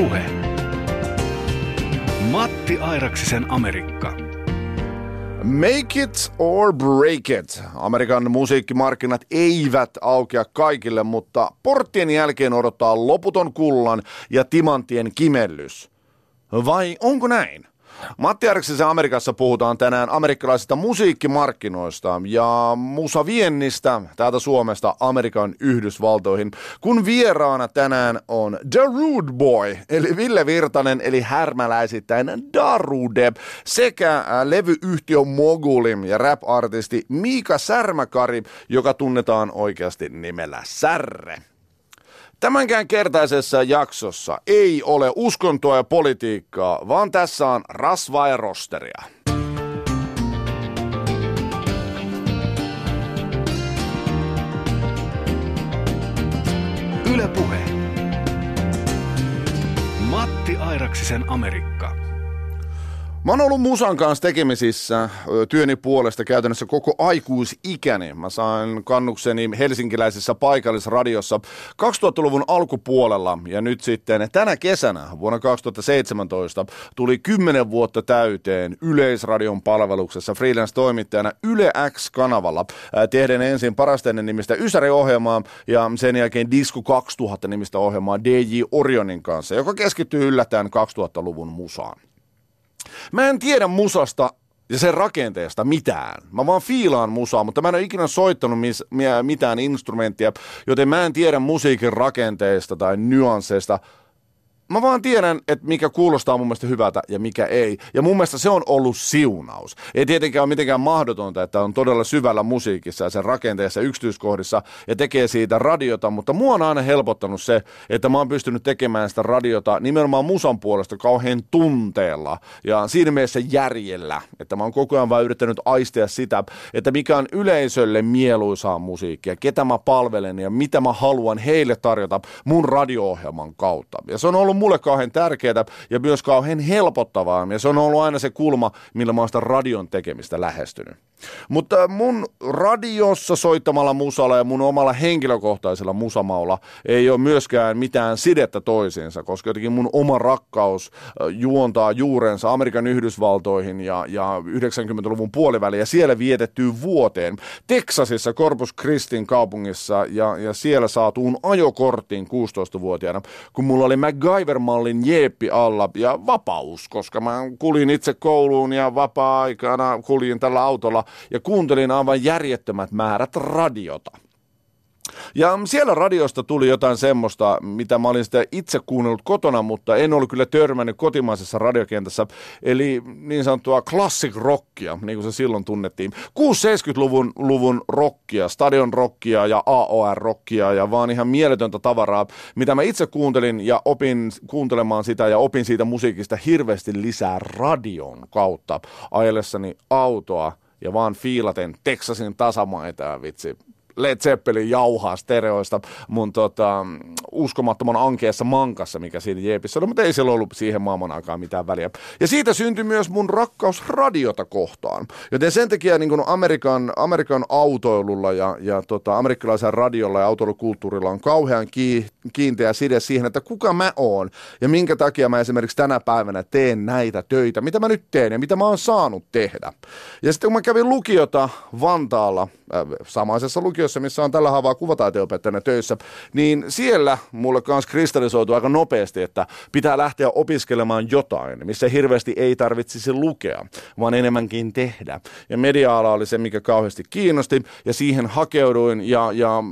Ylepuhe. Matti Airaksisen Amerikka. Make it or break it. Amerikan musiikkimarkkinat eivät aukea kaikille, mutta porttien jälkeen odottaa loputon kullan ja timanttien kimellys. Vai onko näin? Matti Arksisen Amerikassa puhutaan tänään amerikkalaisista musiikkimarkkinoista ja musaviennistä täältä Suomesta Amerikan Yhdysvaltoihin, kun vieraana tänään on The Rude Boy, eli Ville Virtanen, eli härmäläisittäin Darude, sekä äh, levyyhtiön moguli ja rap-artisti Miika Särmäkari, joka tunnetaan oikeasti nimellä Särre. Tämänkään kertaisessa jaksossa ei ole uskontoa ja politiikkaa, vaan tässä on rasvaa ja rosteria. Ylepuhe. Matti Airaksisen Amerikka. Mä oon ollut musan kanssa tekemisissä työni puolesta käytännössä koko aikuisikäni. Mä sain kannukseni helsinkiläisessä paikallisradiossa 2000-luvun alkupuolella ja nyt sitten tänä kesänä vuonna 2017 tuli 10 vuotta täyteen Yleisradion palveluksessa freelance-toimittajana Yle X-kanavalla tehden ensin parasteinen nimistä Ysäri-ohjelmaa ja sen jälkeen Disco 2000 nimistä ohjelmaa DJ Orionin kanssa, joka keskittyy yllättäen 2000-luvun musaan. Mä en tiedä musasta ja sen rakenteesta mitään. Mä vaan fiilaan musaa, mutta mä en ole ikinä soittanut mis, mitään instrumenttia, joten mä en tiedä musiikin rakenteesta tai nyansseista – mä vaan tiedän, että mikä kuulostaa mun mielestä hyvältä ja mikä ei. Ja mun mielestä se on ollut siunaus. Ei tietenkään ole mitenkään mahdotonta, että on todella syvällä musiikissa ja sen rakenteessa yksityiskohdissa ja tekee siitä radiota, mutta mua on aina helpottanut se, että mä oon pystynyt tekemään sitä radiota nimenomaan musan puolesta kauhean tunteella ja siinä mielessä järjellä, että mä oon koko ajan vaan yrittänyt aistia sitä, että mikä on yleisölle mieluisaa musiikkia, ketä mä palvelen ja mitä mä haluan heille tarjota mun radio-ohjelman kautta. Ja se on ollut mulle kauhean tärkeää ja myös kauhean helpottavaa. Ja se on ollut aina se kulma, millä mä oon sitä radion tekemistä lähestynyt. Mutta mun radiossa soittamalla musalla ja mun omalla henkilökohtaisella musamaulla ei ole myöskään mitään sidettä toisiinsa, koska jotenkin mun oma rakkaus juontaa juurensa Amerikan Yhdysvaltoihin ja, ja 90-luvun puoliväliin ja siellä vietettyyn vuoteen Texasissa Corpus Christin kaupungissa ja, ja siellä saatuun ajokorttiin 16-vuotiaana, kun mulla oli MacGyver-mallin jeeppi alla ja vapaus, koska mä kulin itse kouluun ja vapaa-aikana kuljin tällä autolla ja kuuntelin aivan järjettömät määrät radiota. Ja siellä radiosta tuli jotain semmoista, mitä mä olin sitä itse kuunnellut kotona, mutta en ollut kyllä törmännyt kotimaisessa radiokentässä, eli niin sanottua classic rockia, niin kuin se silloin tunnettiin. 6-70-luvun luvun rockia, stadion rockia ja AOR rockia ja vaan ihan mieletöntä tavaraa, mitä mä itse kuuntelin ja opin kuuntelemaan sitä ja opin siitä musiikista hirveästi lisää radion kautta ajellessani autoa ja vaan fiilaten Texasin tasamaita ja vitsi, Led Zeppelin jauhaa stereoista mun tota, uskomattoman ankeessa mankassa, mikä siinä jeepissä oli, mutta ei siellä ollut siihen maailman aikaan mitään väliä. Ja siitä syntyi myös mun rakkaus radiota kohtaan. Joten sen takia niin kuin Amerikan, Amerikan autoilulla ja, ja tota, amerikkalaisen radiolla ja autoilukulttuurilla on kauhean kiinteä side siihen, että kuka mä oon ja minkä takia mä esimerkiksi tänä päivänä teen näitä töitä, mitä mä nyt teen ja mitä mä oon saanut tehdä. Ja sitten kun mä kävin lukiota Vantaalla, samaisessa lukiossa, missä on tällä haavaa kuvataiteopettajana töissä, niin siellä mulle kanssa kristallisoitu aika nopeasti, että pitää lähteä opiskelemaan jotain, missä hirveästi ei tarvitsisi lukea, vaan enemmänkin tehdä. Ja media-ala oli se, mikä kauheasti kiinnosti, ja siihen hakeuduin ja, ja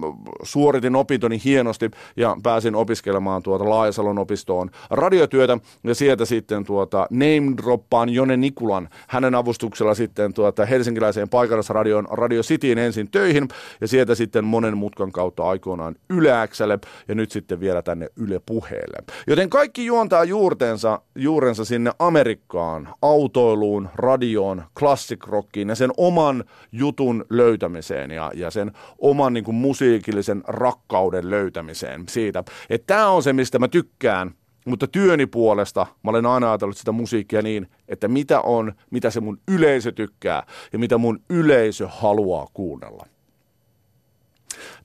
suoritin opintoni hienosti, ja pääsin opiskelemaan tuota Laajasalon opistoon radiotyötä, ja sieltä sitten tuota name droppaan Jone Nikulan, hänen avustuksella sitten tuota helsinkiläiseen paikallisradioon Radio Cityin ensin töihin, ja sieltä sitten monen mutkan kautta aikoinaan Yle Xlle ja nyt sitten vielä tänne Yle Puheelle. Joten kaikki juontaa juurtensa, juurensa sinne Amerikkaan, autoiluun, radioon, classic rockiin ja sen oman jutun löytämiseen ja, ja sen oman niin kuin, musiikillisen rakkauden löytämiseen siitä. Että tämä on se, mistä mä tykkään mutta työni puolesta mä olen aina ajatellut sitä musiikkia niin, että mitä on, mitä se mun yleisö tykkää ja mitä mun yleisö haluaa kuunnella.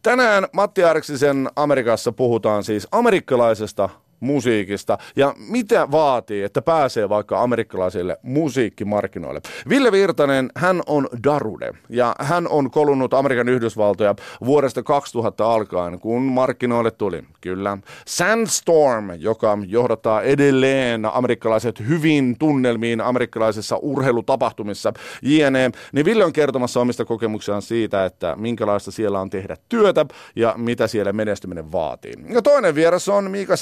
Tänään Matti Arksisen Amerikassa puhutaan siis amerikkalaisesta musiikista ja mitä vaatii, että pääsee vaikka amerikkalaisille musiikkimarkkinoille. Ville Virtanen, hän on Darude ja hän on kolunut Amerikan Yhdysvaltoja vuodesta 2000 alkaen, kun markkinoille tuli, kyllä, Sandstorm, joka johdattaa edelleen amerikkalaiset hyvin tunnelmiin amerikkalaisissa urheilutapahtumissa, jne. Niin Ville on kertomassa omista kokemuksiaan siitä, että minkälaista siellä on tehdä työtä ja mitä siellä menestyminen vaatii. Ja toinen vieras on Miika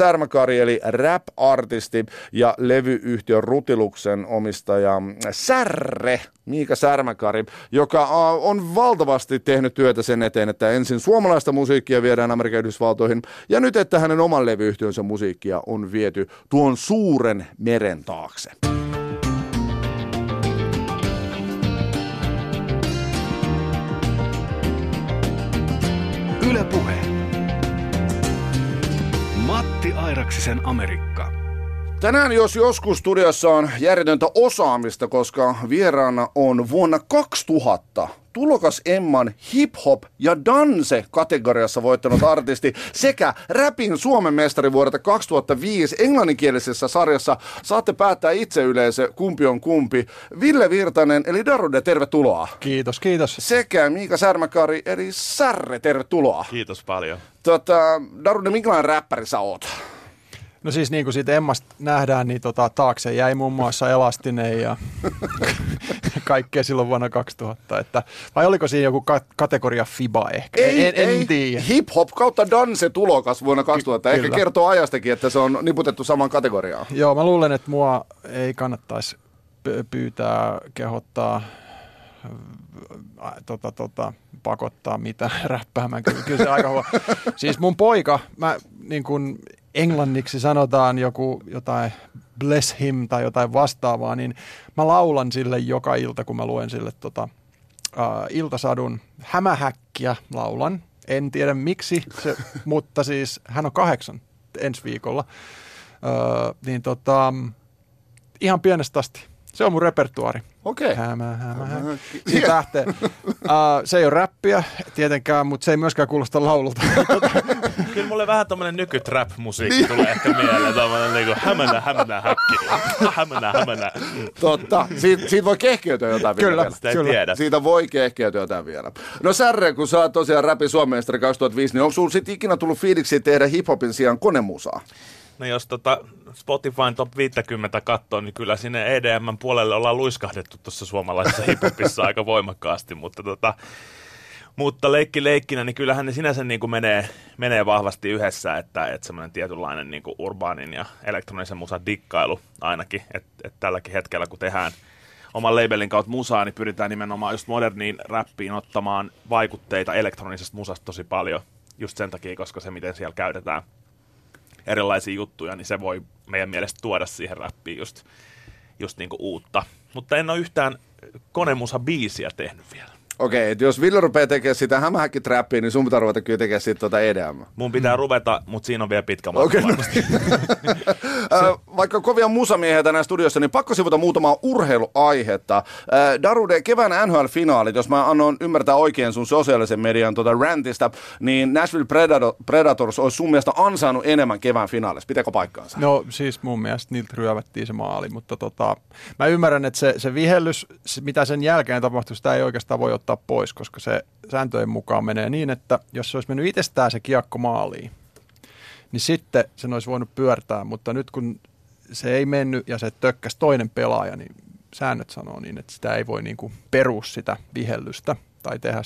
Särmäkari, eli rap-artisti ja levyyhtiön Rutiluksen omistaja Särre, Miika Särmäkari, joka on valtavasti tehnyt työtä sen eteen, että ensin suomalaista musiikkia viedään Amerikan Yhdysvaltoihin, ja nyt, että hänen oman levyyhtiönsä musiikkia on viety tuon suuren meren taakse. Yle. Matti Airaksisen Amerikka. Tänään jos joskus studiossa on järjetöntä osaamista, koska vieraana on vuonna 2000 tulokas Emman hip-hop ja danse kategoriassa voittanut artisti sekä rapin Suomen mestari vuodelta 2005 englanninkielisessä sarjassa. Saatte päättää itse yleisö, kumpi on kumpi. Ville Virtanen eli Darude, tervetuloa. Kiitos, kiitos. Sekä Miika Särmäkari eli Särre, tervetuloa. Kiitos paljon. Tota, Darude, minkälainen räppäri sä oot? No siis niin kuin siitä Emmasta nähdään, niin tota, taakse jäi muun muassa Elastinen ja kaikkea silloin vuonna 2000. Että, vai oliko siinä joku ka- kategoria FIBA ehkä? Ei, en, ei. en tiedä. Hip-hop kautta danse tulokas vuonna 2000. Ky- Ehkä kyllä. kertoo ajastakin, että se on niputettu samaan kategoriaan. Joo, mä luulen, että mua ei kannattaisi pyytää, kehottaa, äh, tota, tota, pakottaa mitä räppäämään. Kyllä, kyllä se aika huo. Siis mun poika, mä niin kuin englanniksi sanotaan joku jotain bless him tai jotain vastaavaa, niin mä laulan sille joka ilta, kun mä luen sille tota, uh, iltasadun hämähäkkiä laulan. En tiedä miksi, se, mutta siis hän on kahdeksan ensi viikolla. Öö, niin tota, ihan pienestä asti. Se on mun repertuaari. Okei. Hämä, hämä, hämä. Hämähäkki. Siitä lähtee. Uh, se ei ole räppiä tietenkään, mutta se ei myöskään kuulosta laululta. Kyllä mulle vähän tommonen nykytrap-musiikki tulee ehkä mieleen. Tommonen niinku hämänä, hämänä, häkki. Hämänä, hämänä. Totta. Siitä, siitä voi kehkeytyä jotain Kyllä. vielä. Sitä ei Kyllä. tiedä. Siitä voi kehkeytyä jotain vielä. No Särre, kun sä oot tosiaan räpin suomenmestari 2005, niin onko sulla sit ikinä tullut fiiliksi tehdä hiphopin sijaan konemusaa? No jos tota Spotifyn top 50 katsoo, niin kyllä sinne EDM puolelle ollaan luiskahdettu tuossa suomalaisessa hiphopissa aika voimakkaasti, mutta tota, mutta leikki leikkinä, niin kyllähän ne sinänsä niin kuin menee, menee vahvasti yhdessä, että, että semmoinen tietynlainen niin kuin urbaanin ja elektronisen musan dikkailu ainakin, että, että tälläkin hetkellä kun tehdään oman labelin kautta musaa, niin pyritään nimenomaan just moderniin räppiin ottamaan vaikutteita elektronisesta musasta tosi paljon, just sen takia, koska se miten siellä käytetään erilaisia juttuja, niin se voi meidän mielestä tuoda siihen räppiin just, just niinku uutta. Mutta en ole yhtään konemusa-biisiä tehnyt vielä. Okei, että jos Ville rupeaa tekemään sitä hämähäkkitrappia, niin sun pitää ruveta kyllä tekemään siitä tuota EDM. Mun pitää ruveta, mutta siinä on vielä pitkä matka Okei, no Vaikka kovia musamiehiä tänään studiossa, niin pakko sivuta muutamaa urheiluaihetta. Darude, kevään NHL-finaalit, jos mä annoin ymmärtää oikein sun sosiaalisen median tuota rantista, niin Nashville Predator, Predators olisi sun mielestä ansainnut enemmän kevään finaalissa. Pitääkö paikkaansa? No siis mun mielestä niiltä ryövättiin se maali, mutta tota, mä ymmärrän, että se, se vihellys, mitä sen jälkeen tapahtui, sitä ei oikeastaan voi ottaa pois, koska se sääntöjen mukaan menee niin, että jos se olisi mennyt itsestään se kiekko maaliin, niin sitten sen olisi voinut pyörtää, mutta nyt kun se ei mennyt ja se tökkäsi toinen pelaaja, niin säännöt sanoo niin, että sitä ei voi niin kuin perua sitä vihellystä tai tehdä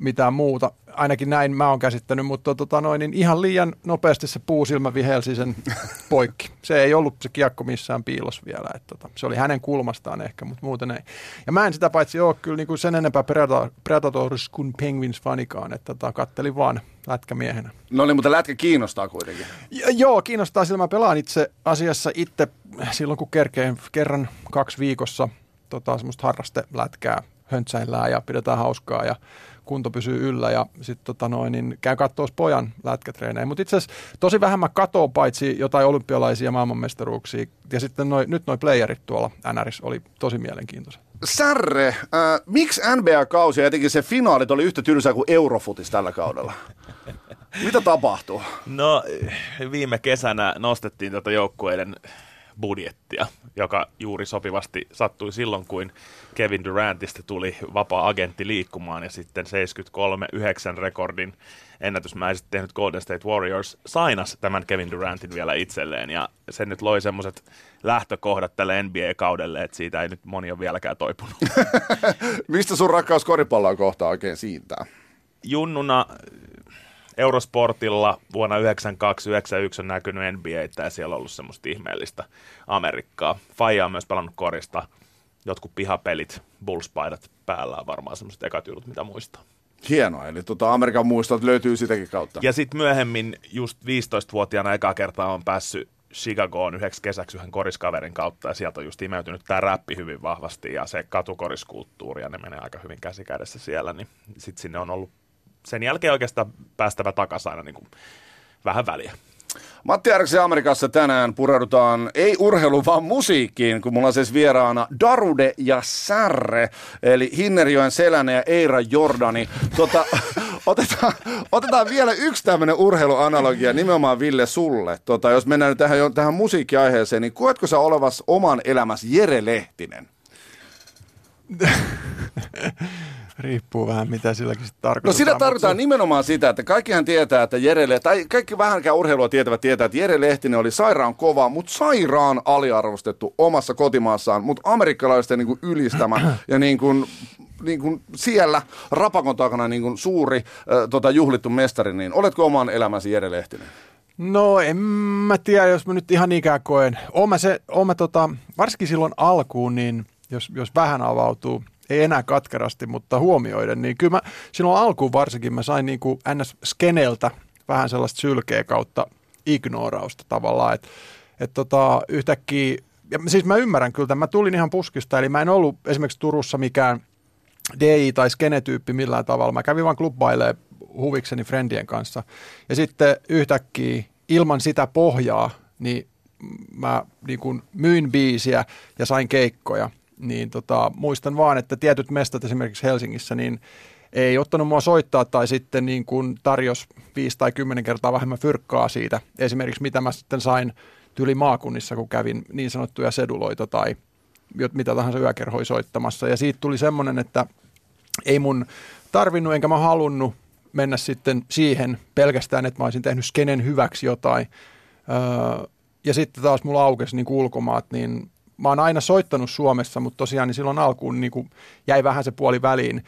mitään muuta. Ainakin näin mä oon käsittänyt, mutta tota noin, niin ihan liian nopeasti se puusilmä vihelsi sen poikki. Se ei ollut se kiekko missään piilos vielä. Et tota, se oli hänen kulmastaan ehkä, mutta muuten ei. Ja mä en sitä paitsi ole kyllä niin kuin sen enempää Predator- Predators kuin Penguins fanikaan, että tota, kattelin vaan lätkämiehenä. No niin, mutta lätkä kiinnostaa kuitenkin. Ja, joo, kiinnostaa sillä mä pelaan itse asiassa itse silloin, kun kerkeen kerran kaksi viikossa tota, semmoista harrastelätkää höntsäillään ja pidetään hauskaa ja kunto pysyy yllä ja sitten tota noin, niin käyn katsoa pojan lätkätreenejä. Mutta itse asiassa tosi vähän mä katoon paitsi jotain olympialaisia maailmanmestaruuksia ja sitten noi, nyt noi playerit tuolla NRissä oli tosi mielenkiintoiset. Särre, äh, miksi NBA-kausi ja etenkin se finaalit oli yhtä tylsää kuin Eurofutis tällä kaudella? Mitä tapahtuu? No viime kesänä nostettiin tätä joukkueiden budjettia, joka juuri sopivasti sattui silloin, kun Kevin Durantista tuli vapaa-agentti liikkumaan ja sitten 73-9 rekordin ennätysmäisesti tehnyt Golden State Warriors sainas tämän Kevin Durantin vielä itselleen ja se nyt loi semmoiset lähtökohdat tälle NBA-kaudelle, että siitä ei nyt moni ole vieläkään toipunut. Mistä sun rakkaus koripalloa kohtaa oikein siitä? Junnuna Eurosportilla vuonna 1992-1991 on näkynyt NBA, ja siellä on ollut semmoista ihmeellistä Amerikkaa. Faija on myös pelannut korista. Jotkut pihapelit, Bulls-paidat päällä on varmaan semmoiset ekat jutut, mitä muistaa. Hienoa, eli tota Amerikan muistot löytyy sitäkin kautta. Ja sitten myöhemmin, just 15-vuotiaana eka kertaa on päässyt Chicagoon yhdeksi kesäksi yhden koriskaverin kautta, ja sieltä on just imeytynyt tämä räppi hyvin vahvasti, ja se katukoriskulttuuri, ja ne menee aika hyvin käsikädessä siellä, niin sitten sinne on ollut sen jälkeen oikeastaan päästävä takaisin aina niin kuin vähän väliä. Matti Arksen Amerikassa tänään pureudutaan ei urheilu vaan musiikkiin, kun mulla on siis vieraana Darude ja Särre, eli Hinnerjoen Selänne ja Eira Jordani. Tota, otetaan, otetaan vielä yksi tämmöinen urheiluanalogia nimenomaan Ville sulle. Tota, jos mennään nyt tähän, tähän musiikkiaiheeseen, niin koetko sä olevas oman elämässä Jere Lehtinen? Riippuu vähän, mitä silläkin sitten tarkoittaa. No sitä tarkoittaa nimenomaan sitä, että kaikkihan tietää, että Jere Lehtinen, tai kaikki vähänkään urheilua tietävät tietää, että Jere Lehtinen oli sairaan kova, mutta sairaan aliarvostettu omassa kotimaassaan, mutta amerikkalaisten niin kuin ylistämä ja niin kuin, niin kuin siellä rapakon takana niin kuin suuri äh, tota, juhlittu mestari, niin oletko oman elämäsi Jere Lehtinen? No en mä tiedä, jos mä nyt ihan ikään koen. Oon mä se, oon mä tota, varsinkin silloin alkuun, niin jos, jos vähän avautuu, ei enää katkerasti, mutta huomioiden, niin kyllä mä silloin alkuun varsinkin mä sain niin kuin NS-skeneltä vähän sellaista sylkeä kautta ignorausta tavallaan, että et tota, yhtäkkiä, ja siis mä ymmärrän kyllä, mä tulin ihan puskista, eli mä en ollut esimerkiksi Turussa mikään DI- tai skenetyyppi millään tavalla, mä kävin vaan klubbailemaan huvikseni friendien kanssa, ja sitten yhtäkkiä ilman sitä pohjaa, niin mä niin kuin myin biisiä ja sain keikkoja, niin tota, muistan vaan, että tietyt mestat esimerkiksi Helsingissä, niin ei ottanut mua soittaa tai sitten niin kuin tarjos viisi tai kymmenen kertaa vähemmän fyrkkaa siitä. Esimerkiksi mitä mä sitten sain tyli maakunnissa, kun kävin niin sanottuja seduloita tai mitä tahansa yökerhoi soittamassa. Ja siitä tuli semmoinen, että ei mun tarvinnut enkä mä halunnut mennä sitten siihen pelkästään, että mä olisin tehnyt skenen hyväksi jotain. Öö, ja sitten taas mulla aukesi niin ulkomaat, niin mä oon aina soittanut Suomessa, mutta tosiaan niin silloin alkuun niin kuin jäi vähän se puoli väliin.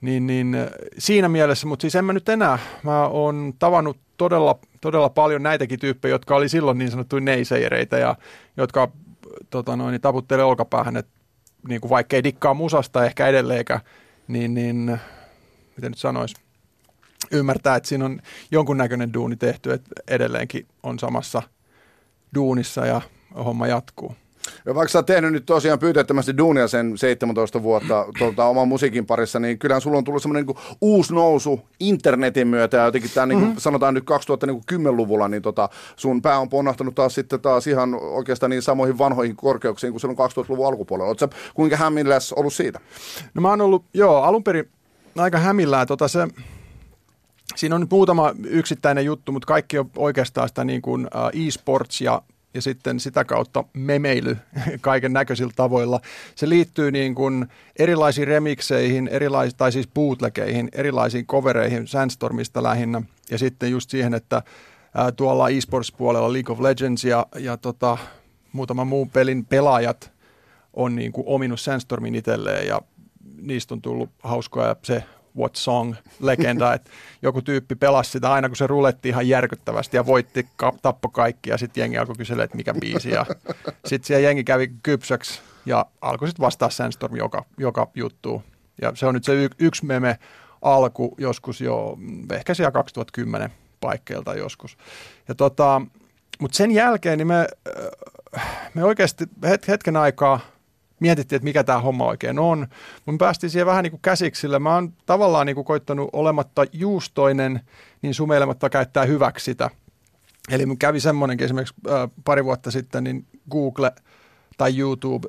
Niin, niin siinä mielessä, mutta siis en mä nyt enää. Mä oon tavannut todella, todella paljon näitäkin tyyppejä, jotka oli silloin niin sanottuja neiseireitä ja jotka tota noin, niin taputtelee olkapäähän, että niin kuin vaikka ei dikkaa musasta ehkä edelleenkä, niin, niin miten nyt sanoisi, ymmärtää, että siinä on jonkunnäköinen duuni tehty, että edelleenkin on samassa duunissa ja homma jatkuu. Ja vaikka sä oot tehnyt nyt tosiaan pyyteettömästi duunia sen 17 vuotta tuota, oman musiikin parissa, niin kyllähän sulla on tullut semmoinen niin uusi nousu internetin myötä ja jotenkin tämä mm-hmm. niin sanotaan nyt 2010-luvulla, niin tota, sun pää on ponnahtanut taas sitten taas ihan oikeastaan niin samoihin vanhoihin korkeuksiin kuin silloin 2000-luvun alkupuolella. Oletko kuinka hämilläs ollut siitä? No mä oon ollut, joo, alun perin aika hämillään. Tota se, siinä on nyt muutama yksittäinen juttu, mutta kaikki on oikeastaan sitä niin kuin e-sports ja ja sitten sitä kautta memeily kaiken näköisillä tavoilla. Se liittyy niin kuin erilaisiin remikseihin, erilais, tai siis bootlegeihin, erilaisiin covereihin Sandstormista lähinnä. Ja sitten just siihen, että ää, tuolla esports-puolella League of Legends ja, ja tota, muutama muun pelin pelaajat on niin kuin ominut Sandstormin itselleen ja niistä on tullut hauskoja ja se What Song legenda, että joku tyyppi pelasi sitä aina kun se ruletti ihan järkyttävästi ja voitti, ka- tappo kaikki ja sitten jengi alkoi kysellä, että mikä biisi ja sitten siellä jengi kävi kypsäksi ja alkoi sitten vastaa Sandstorm joka, joka juttu ja se on nyt se y- yksi meme alku joskus jo, ehkä siellä 2010 paikkeilta joskus. Ja tota, mutta sen jälkeen niin me, me oikeasti hetken aikaa – mietittiin, että mikä tämä homma oikein on. Mun päästiin siihen vähän niin kuin käsiksi, sillä mä oon tavallaan niin kuin koittanut olematta juustoinen, niin sumeilematta käyttää hyväksi sitä. Eli mun kävi semmoinenkin esimerkiksi äh, pari vuotta sitten, niin Google tai YouTube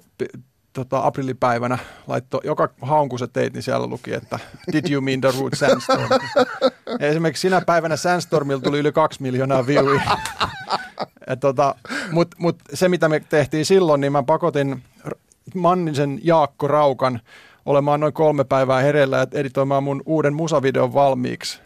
tota, aprillipäivänä laittoi, joka haun kun sä teit, niin siellä luki, että did you mean the root sandstorm? Ja esimerkiksi sinä päivänä Sandstormilla tuli yli kaksi miljoonaa viewia. tota, Mutta mut se, mitä me tehtiin silloin, niin mä pakotin Mannisen Jaakko Raukan olemaan noin kolme päivää hereillä ja editoimaan mun uuden musavideon valmiiksi,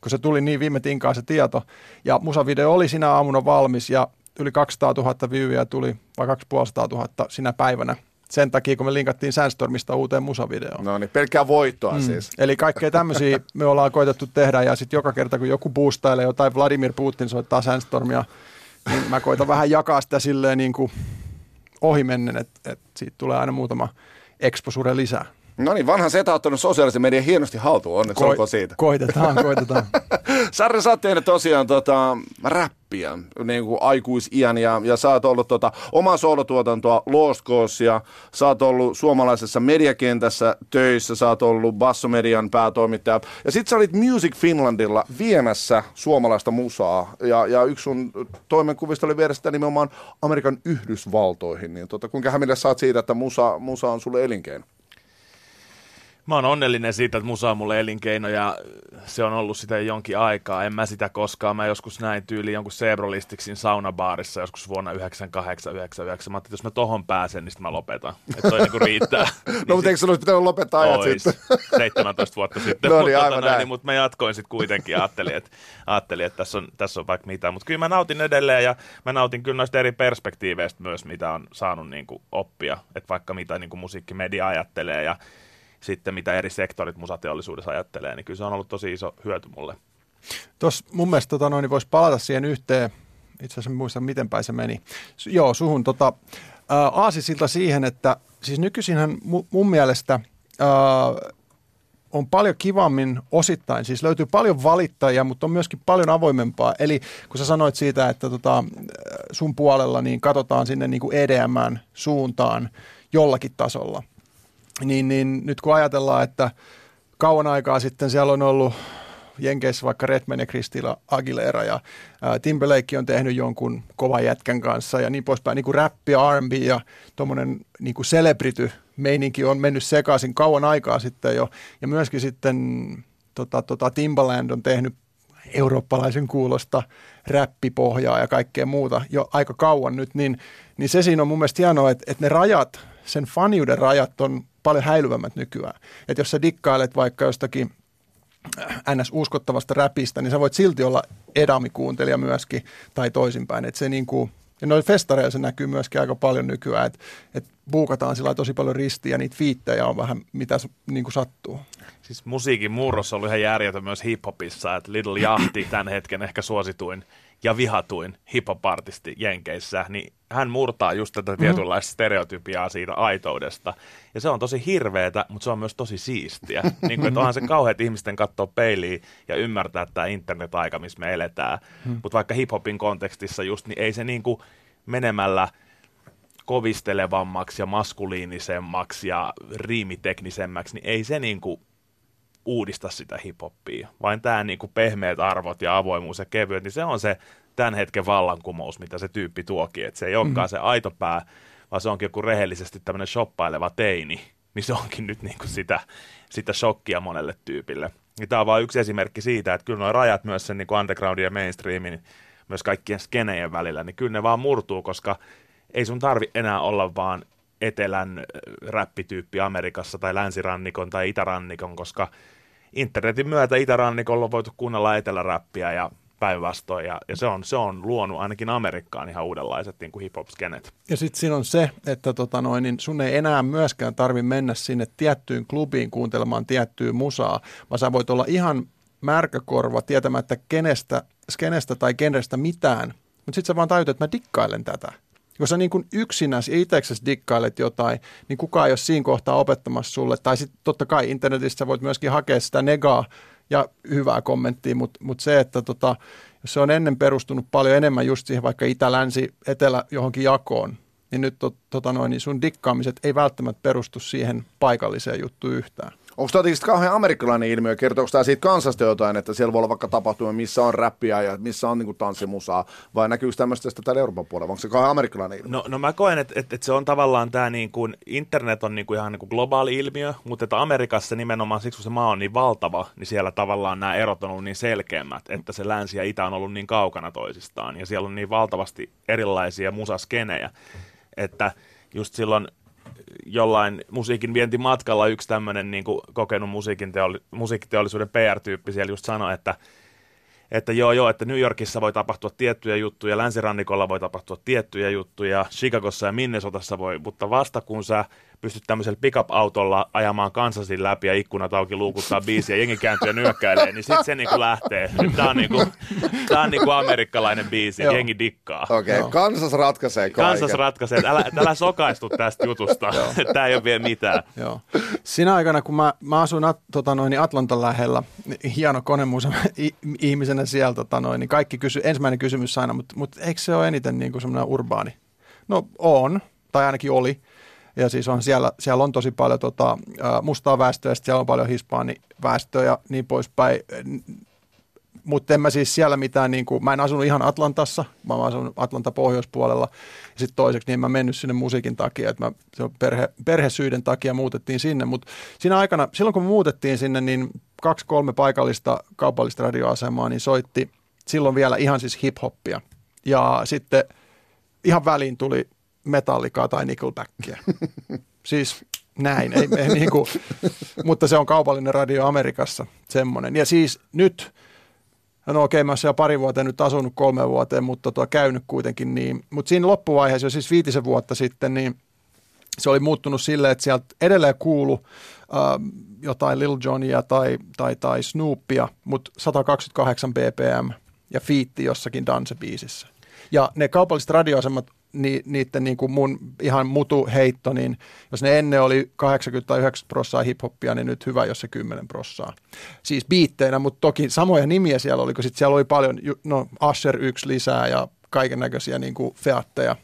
kun se tuli niin viime tinkaan se tieto. Ja musavideo oli sinä aamuna valmis ja yli 200 000 viewia tuli, vai 250 000 sinä päivänä sen takia, kun me linkattiin Sandstormista uuteen musavideoon. No niin, pelkkää voittoa mm. siis. Eli kaikkea tämmöisiä me ollaan koitettu tehdä, ja sitten joka kerta, kun joku boostailee jotain, Vladimir Putin soittaa Sandstormia, niin mä koitan vähän jakaa sitä silleen niin kuin ohimennen, että, että siitä tulee aina muutama exposure lisää. No niin, vanhan Seta ottanut sosiaalisen median hienosti haltuun, onneksi Ko- siitä. Koitetaan, koitetaan. Sarre, sä oot tehnyt tosiaan tota, räppiä niin kuin aikuisiän ja, ja sä oot ollut tota, omaa soolotuotantoa Lost Causeia, sä oot ollut suomalaisessa mediakentässä töissä, sä oot ollut Bassomedian päätoimittaja ja sit sä olit Music Finlandilla viemässä suomalaista musaa ja, ja yksi sun toimenkuvista oli viedä sitä nimenomaan Amerikan Yhdysvaltoihin, niin tota, kuinka hämillä sä oot siitä, että musa, musa on sulle elinkeino? Mä oon onnellinen siitä, että musa on mulle elinkeino ja se on ollut sitä jonkin aikaa. En mä sitä koskaan. Mä joskus näin tyyli jonkun Sebrolistiksin saunabaarissa joskus vuonna 9899. Mä ajattelin, että jos mä tohon pääsen, niin sitten mä lopetan. Että toi niinku riittää. no mutta eikö sun olisi pitänyt lopettaa ajat Ois. sitten? 17 vuotta sitten. no niin, aivan tota, niin, mutta mä jatkoin sitten kuitenkin ja ajattelin, että, ajattelin, että tässä, on, tässä on vaikka mitä. Mutta kyllä mä nautin edelleen ja mä nautin kyllä noista eri perspektiiveistä myös, mitä on saanut niinku oppia. Että vaikka mitä niinku musiikkimedia ajattelee ja sitten mitä eri sektorit musateollisuudessa ajattelee, niin kyllä se on ollut tosi iso hyöty mulle. Tuossa mun mielestä tota, noin, niin voisi palata siihen yhteen, itse asiassa muista miten päin se meni. Joo, suhun tota, ää, aasisilta siihen, että siis nykyisinhän mu, mun mielestä ää, on paljon kivammin osittain, siis löytyy paljon valittajia, mutta on myöskin paljon avoimempaa. Eli kun sä sanoit siitä, että tota, sun puolella niin katsotaan sinne niin kuin EDMn suuntaan jollakin tasolla – niin, niin nyt kun ajatellaan, että kauan aikaa sitten siellä on ollut Jenkeissä vaikka Redman ja Kristila Aguilera ja Timberlake on tehnyt jonkun kovan jätkän kanssa ja niin poispäin, niin kuin räppi ja R&B ja tuommoinen niin kuin celebrity meininki on mennyt sekaisin kauan aikaa sitten jo. Ja myöskin sitten tota, tota, Timbaland on tehnyt eurooppalaisen kuulosta räppipohjaa ja kaikkea muuta jo aika kauan nyt, niin, niin se siinä on mun mielestä hienoa, että, että ne rajat, sen faniuden rajat on paljon häilyvämmät nykyään. Että jos sä dikkailet vaikka jostakin äh, ns. uskottavasta räpistä, niin sä voit silti olla edamikuuntelija myöskin tai toisinpäin. Että se niin kuin, ja noin festareilla se näkyy myöskin aika paljon nykyään, että, että buukataan sillä tosi paljon ristiä ja niitä fiittejä on vähän mitä niin kuin sattuu. Siis musiikin murros on ollut ihan järjetön myös hiphopissa, että Little Jahti tämän hetken ehkä suosituin ja vihatuin hiphopartisti Jenkeissä, niin hän murtaa just tätä mm-hmm. tietynlaista stereotypiaa siitä aitoudesta. Ja se on tosi hirveetä, mutta se on myös tosi siistiä. niin kuin, että onhan se kauheat ihmisten katsoa peiliin ja ymmärtää tämä internet-aika, missä me eletään. Mm. Mutta vaikka hiphopin kontekstissa just, niin ei se niin kuin menemällä kovistelevammaksi ja maskuliinisemmaksi ja riimiteknisemmäksi, niin ei se niin kuin uudista sitä hiphoppia, vain tämä niin kuin pehmeät arvot ja avoimuus ja kevyet, niin se on se tämän hetken vallankumous, mitä se tyyppi tuokin, että se ei olekaan mm-hmm. se aito pää, vaan se onkin joku rehellisesti tämmöinen shoppaileva teini, niin se onkin nyt niin kuin sitä, sitä shokkia monelle tyypille. Ja tämä on vain yksi esimerkki siitä, että kyllä nuo rajat myös sen niin kuin undergroundin ja mainstreamin, myös kaikkien skenejen välillä, niin kyllä ne vaan murtuu, koska ei sun tarvi enää olla vaan etelän äh, räppityyppi Amerikassa tai länsirannikon tai itärannikon, koska internetin myötä itärannikolla on voitu kuunnella eteläräppiä ja päinvastoin, ja, ja se, on, se on luonut ainakin Amerikkaan ihan uudenlaiset niin kuin hip-hop-skenet. Ja sitten siinä on se, että tota noin, niin sun ei enää myöskään tarvi mennä sinne tiettyyn klubiin kuuntelemaan tiettyä musaa, vaan sä voit olla ihan märkäkorva tietämättä kenestä, skenestä tai kenestä mitään, mutta sitten sä vaan tajut, että mä dikkailen tätä. Jos sä niin kuin yksinäsi itseksesi dikkailet jotain, niin kukaan ei ole siinä kohtaa opettamassa sulle. Tai sitten totta kai internetissä voit myöskin hakea sitä negaa ja hyvää kommenttia, mutta mut se, että tota, jos se on ennen perustunut paljon enemmän just siihen vaikka itä, länsi, etelä johonkin jakoon, niin nyt to, tota noin, niin sun dikkaamiset ei välttämättä perustu siihen paikalliseen juttuun yhtään. Onko tämä tietysti kauhean amerikkalainen ilmiö? Kertooko tämä siitä kansasta jotain, että siellä voi olla vaikka tapahtumia, missä on räppiä ja missä on niin tanssimusaa, vai näkyykö tämmöistä täällä Euroopan puolella? Onko se kauhean amerikkalainen ilmiö? No, no mä koen, että, että, että se on tavallaan tämä niin kuin, internet on niin kuin ihan niin kuin globaali ilmiö, mutta että Amerikassa nimenomaan siksi, kun se maa on niin valtava, niin siellä tavallaan nämä erot on ollut niin selkeämmät, että se länsi ja itä on ollut niin kaukana toisistaan, ja siellä on niin valtavasti erilaisia musaskenejä, että just silloin jollain musiikin vientimatkalla yksi tämmöinen niin kokenut musiikin teolli, musiikkiteollisuuden PR-tyyppi siellä just sanoi, että että joo joo, että New Yorkissa voi tapahtua tiettyjä juttuja, länsirannikolla voi tapahtua tiettyjä juttuja, Chicagossa ja Minnesotassa voi, mutta vasta kun sä pystyt tämmöisellä pickup-autolla ajamaan kansasin läpi ja ikkunat auki luukuttaa biisi ja jengi kääntyy ja nyökkäilee, niin sitten se niinku lähtee. Tämä on, niinku, tää on niinku amerikkalainen biisi, Joo. jengi dikkaa. Okei, okay. kansas ratkaisee kaiken. Kansas ratkaisee, että älä, älä sokaistu tästä jutusta, tämä ei ole vielä mitään. Joo. Siinä aikana, kun mä, mä asuin at, tota noin, niin Atlantan lähellä, niin hieno konemusa ihmisenä siellä, tota noin, niin kaikki kysy, ensimmäinen kysymys aina, mutta, mutta eikö se ole eniten niin kuin semmoinen urbaani? No on, tai ainakin oli. Ja siis on siellä, siellä on tosi paljon tota, mustaa väestöä, ja siellä on paljon hispaaniväestöä ja niin poispäin. Mutta en mä siis siellä mitään, niin kuin, mä en asunut ihan Atlantassa, mä asunut Atlanta pohjoispuolella. Ja sitten toiseksi niin en mä mennyt sinne musiikin takia, että mä, se on perhe, perhesyiden takia muutettiin sinne. Mutta siinä aikana, silloin kun me muutettiin sinne, niin kaksi-kolme paikallista kaupallista radioasemaa, niin soitti silloin vielä ihan siis hip-hoppia. Ja sitten ihan väliin tuli Metallicaa tai Nickelbackia. siis näin, ei, ei niin kuin, mutta se on kaupallinen radio Amerikassa semmoinen. Ja siis nyt, no okei, mä oon siellä pari vuotta nyt asunut kolme vuoteen, mutta tuo käynyt kuitenkin niin. Mutta siinä loppuvaiheessa, siis viitisen vuotta sitten, niin se oli muuttunut silleen, että sieltä edelleen kuulu äh, jotain Lil Johnia tai, tai, tai Snoopia, mutta 128 bpm ja fiitti jossakin dansebiisissä. Ja ne kaupalliset radioasemat ni, niiden niin kuin mun ihan mutu heitto, niin jos ne ennen oli 80 tai 90 prossaa hiphoppia, niin nyt hyvä, jos se 10 prossaa. Siis biitteinä, mutta toki samoja nimiä siellä oli, kun sitten siellä oli paljon, no Asher yksi lisää ja kaiken näköisiä niin kuin featteja,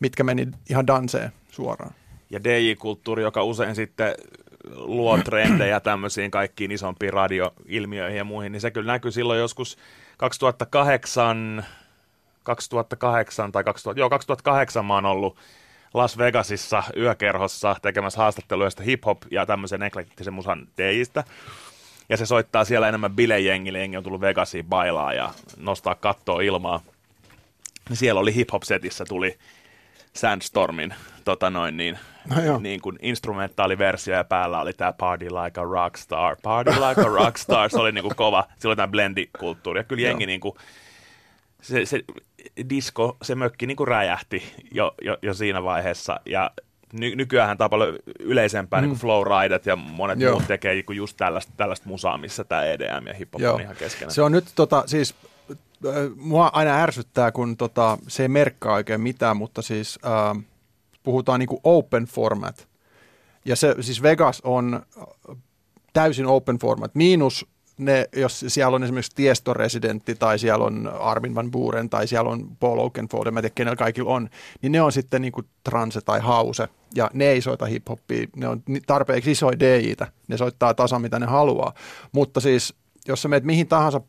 mitkä meni ihan danseen suoraan. Ja DJ-kulttuuri, joka usein sitten luo trendejä tämmöisiin kaikkiin isompiin radioilmiöihin ja muihin, niin se kyllä näkyy silloin joskus 2008 2008 tai 2000, joo, 2008 mä oon ollut Las Vegasissa yökerhossa tekemässä haastatteluja hip-hop ja tämmöisen eklektisen musan DJistä. Ja se soittaa siellä enemmän bilejengille, jengi on tullut Vegasiin bailaa ja nostaa kattoa ilmaa. Siellä oli hip-hop-setissä tuli Sandstormin tota noin, niin, no niin kuin instrumentaaliversio ja päällä oli tämä Party Like a Rockstar. Party Like a Rockstar, se oli niin kuin kova. Silloin tämä blendikulttuuri. Ja kyllä jengi niin kuin, se, se disco, se mökki niin kuin räjähti jo, jo, jo siinä vaiheessa. Ja ny, nykyään tämä on paljon yleisempää, mm. niin flowridet ja monet Joo. muut tekee niin just tällaista, tällaista musaa, missä tämä EDM ja hip-hop on ihan keskenään. Se on nyt tota, siis mua aina ärsyttää, kun tota, se ei merkkaa oikein mitään, mutta siis äh, puhutaan niin kuin open format. Ja se, siis Vegas on täysin open format, miinus ne, jos siellä on esimerkiksi Tiesto-residentti tai siellä on Armin Van Buren tai siellä on Paul Oakenfold, en tiedä kenellä kaikilla on, niin ne on sitten niin kuin transe tai hause ja ne ei soita hip-hoppia, ne on tarpeeksi isoja DJitä, ne soittaa tasan mitä ne haluaa, mutta siis jos sä meet mihin tahansa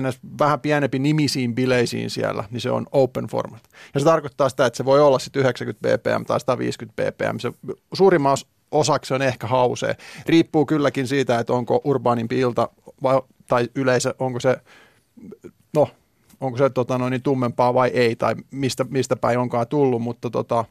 ns. vähän pienempi nimisiin bileisiin siellä, niin se on open format. Ja se tarkoittaa sitä, että se voi olla sitten 90 bpm tai 150 bpm. Se suurimman osaksi on ehkä hausee. Riippuu kylläkin siitä, että onko urbaanimpi ilta vai, tai yleisö, onko se, no, onko se tota, noin, niin tummempaa vai ei, tai mistä, mistä päin onkaan tullut, mutta tota,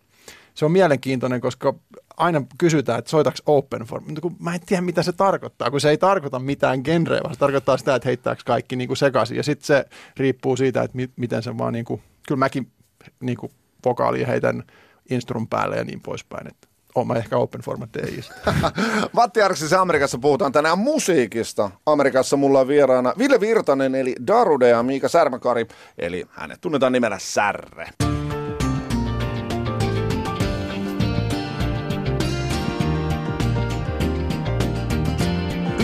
se on mielenkiintoinen, koska aina kysytään, että soitaks open form. Mutta kun mä en tiedä, mitä se tarkoittaa, kun se ei tarkoita mitään genreä, vaan se tarkoittaa sitä, että heittääkö kaikki niin kuin sekaisin. Ja sitten se riippuu siitä, että mi- miten se vaan, niin kuin, kyllä mäkin niin kuin vokaalia heitän instrum päälle ja niin poispäin. Että Oma ehkä open format DJistä. Matti Arksissa Amerikassa puhutaan tänään musiikista. Amerikassa mulla on vieraana Ville Virtanen eli Darude ja Miika Särmäkari, eli hänet tunnetaan nimellä Särre.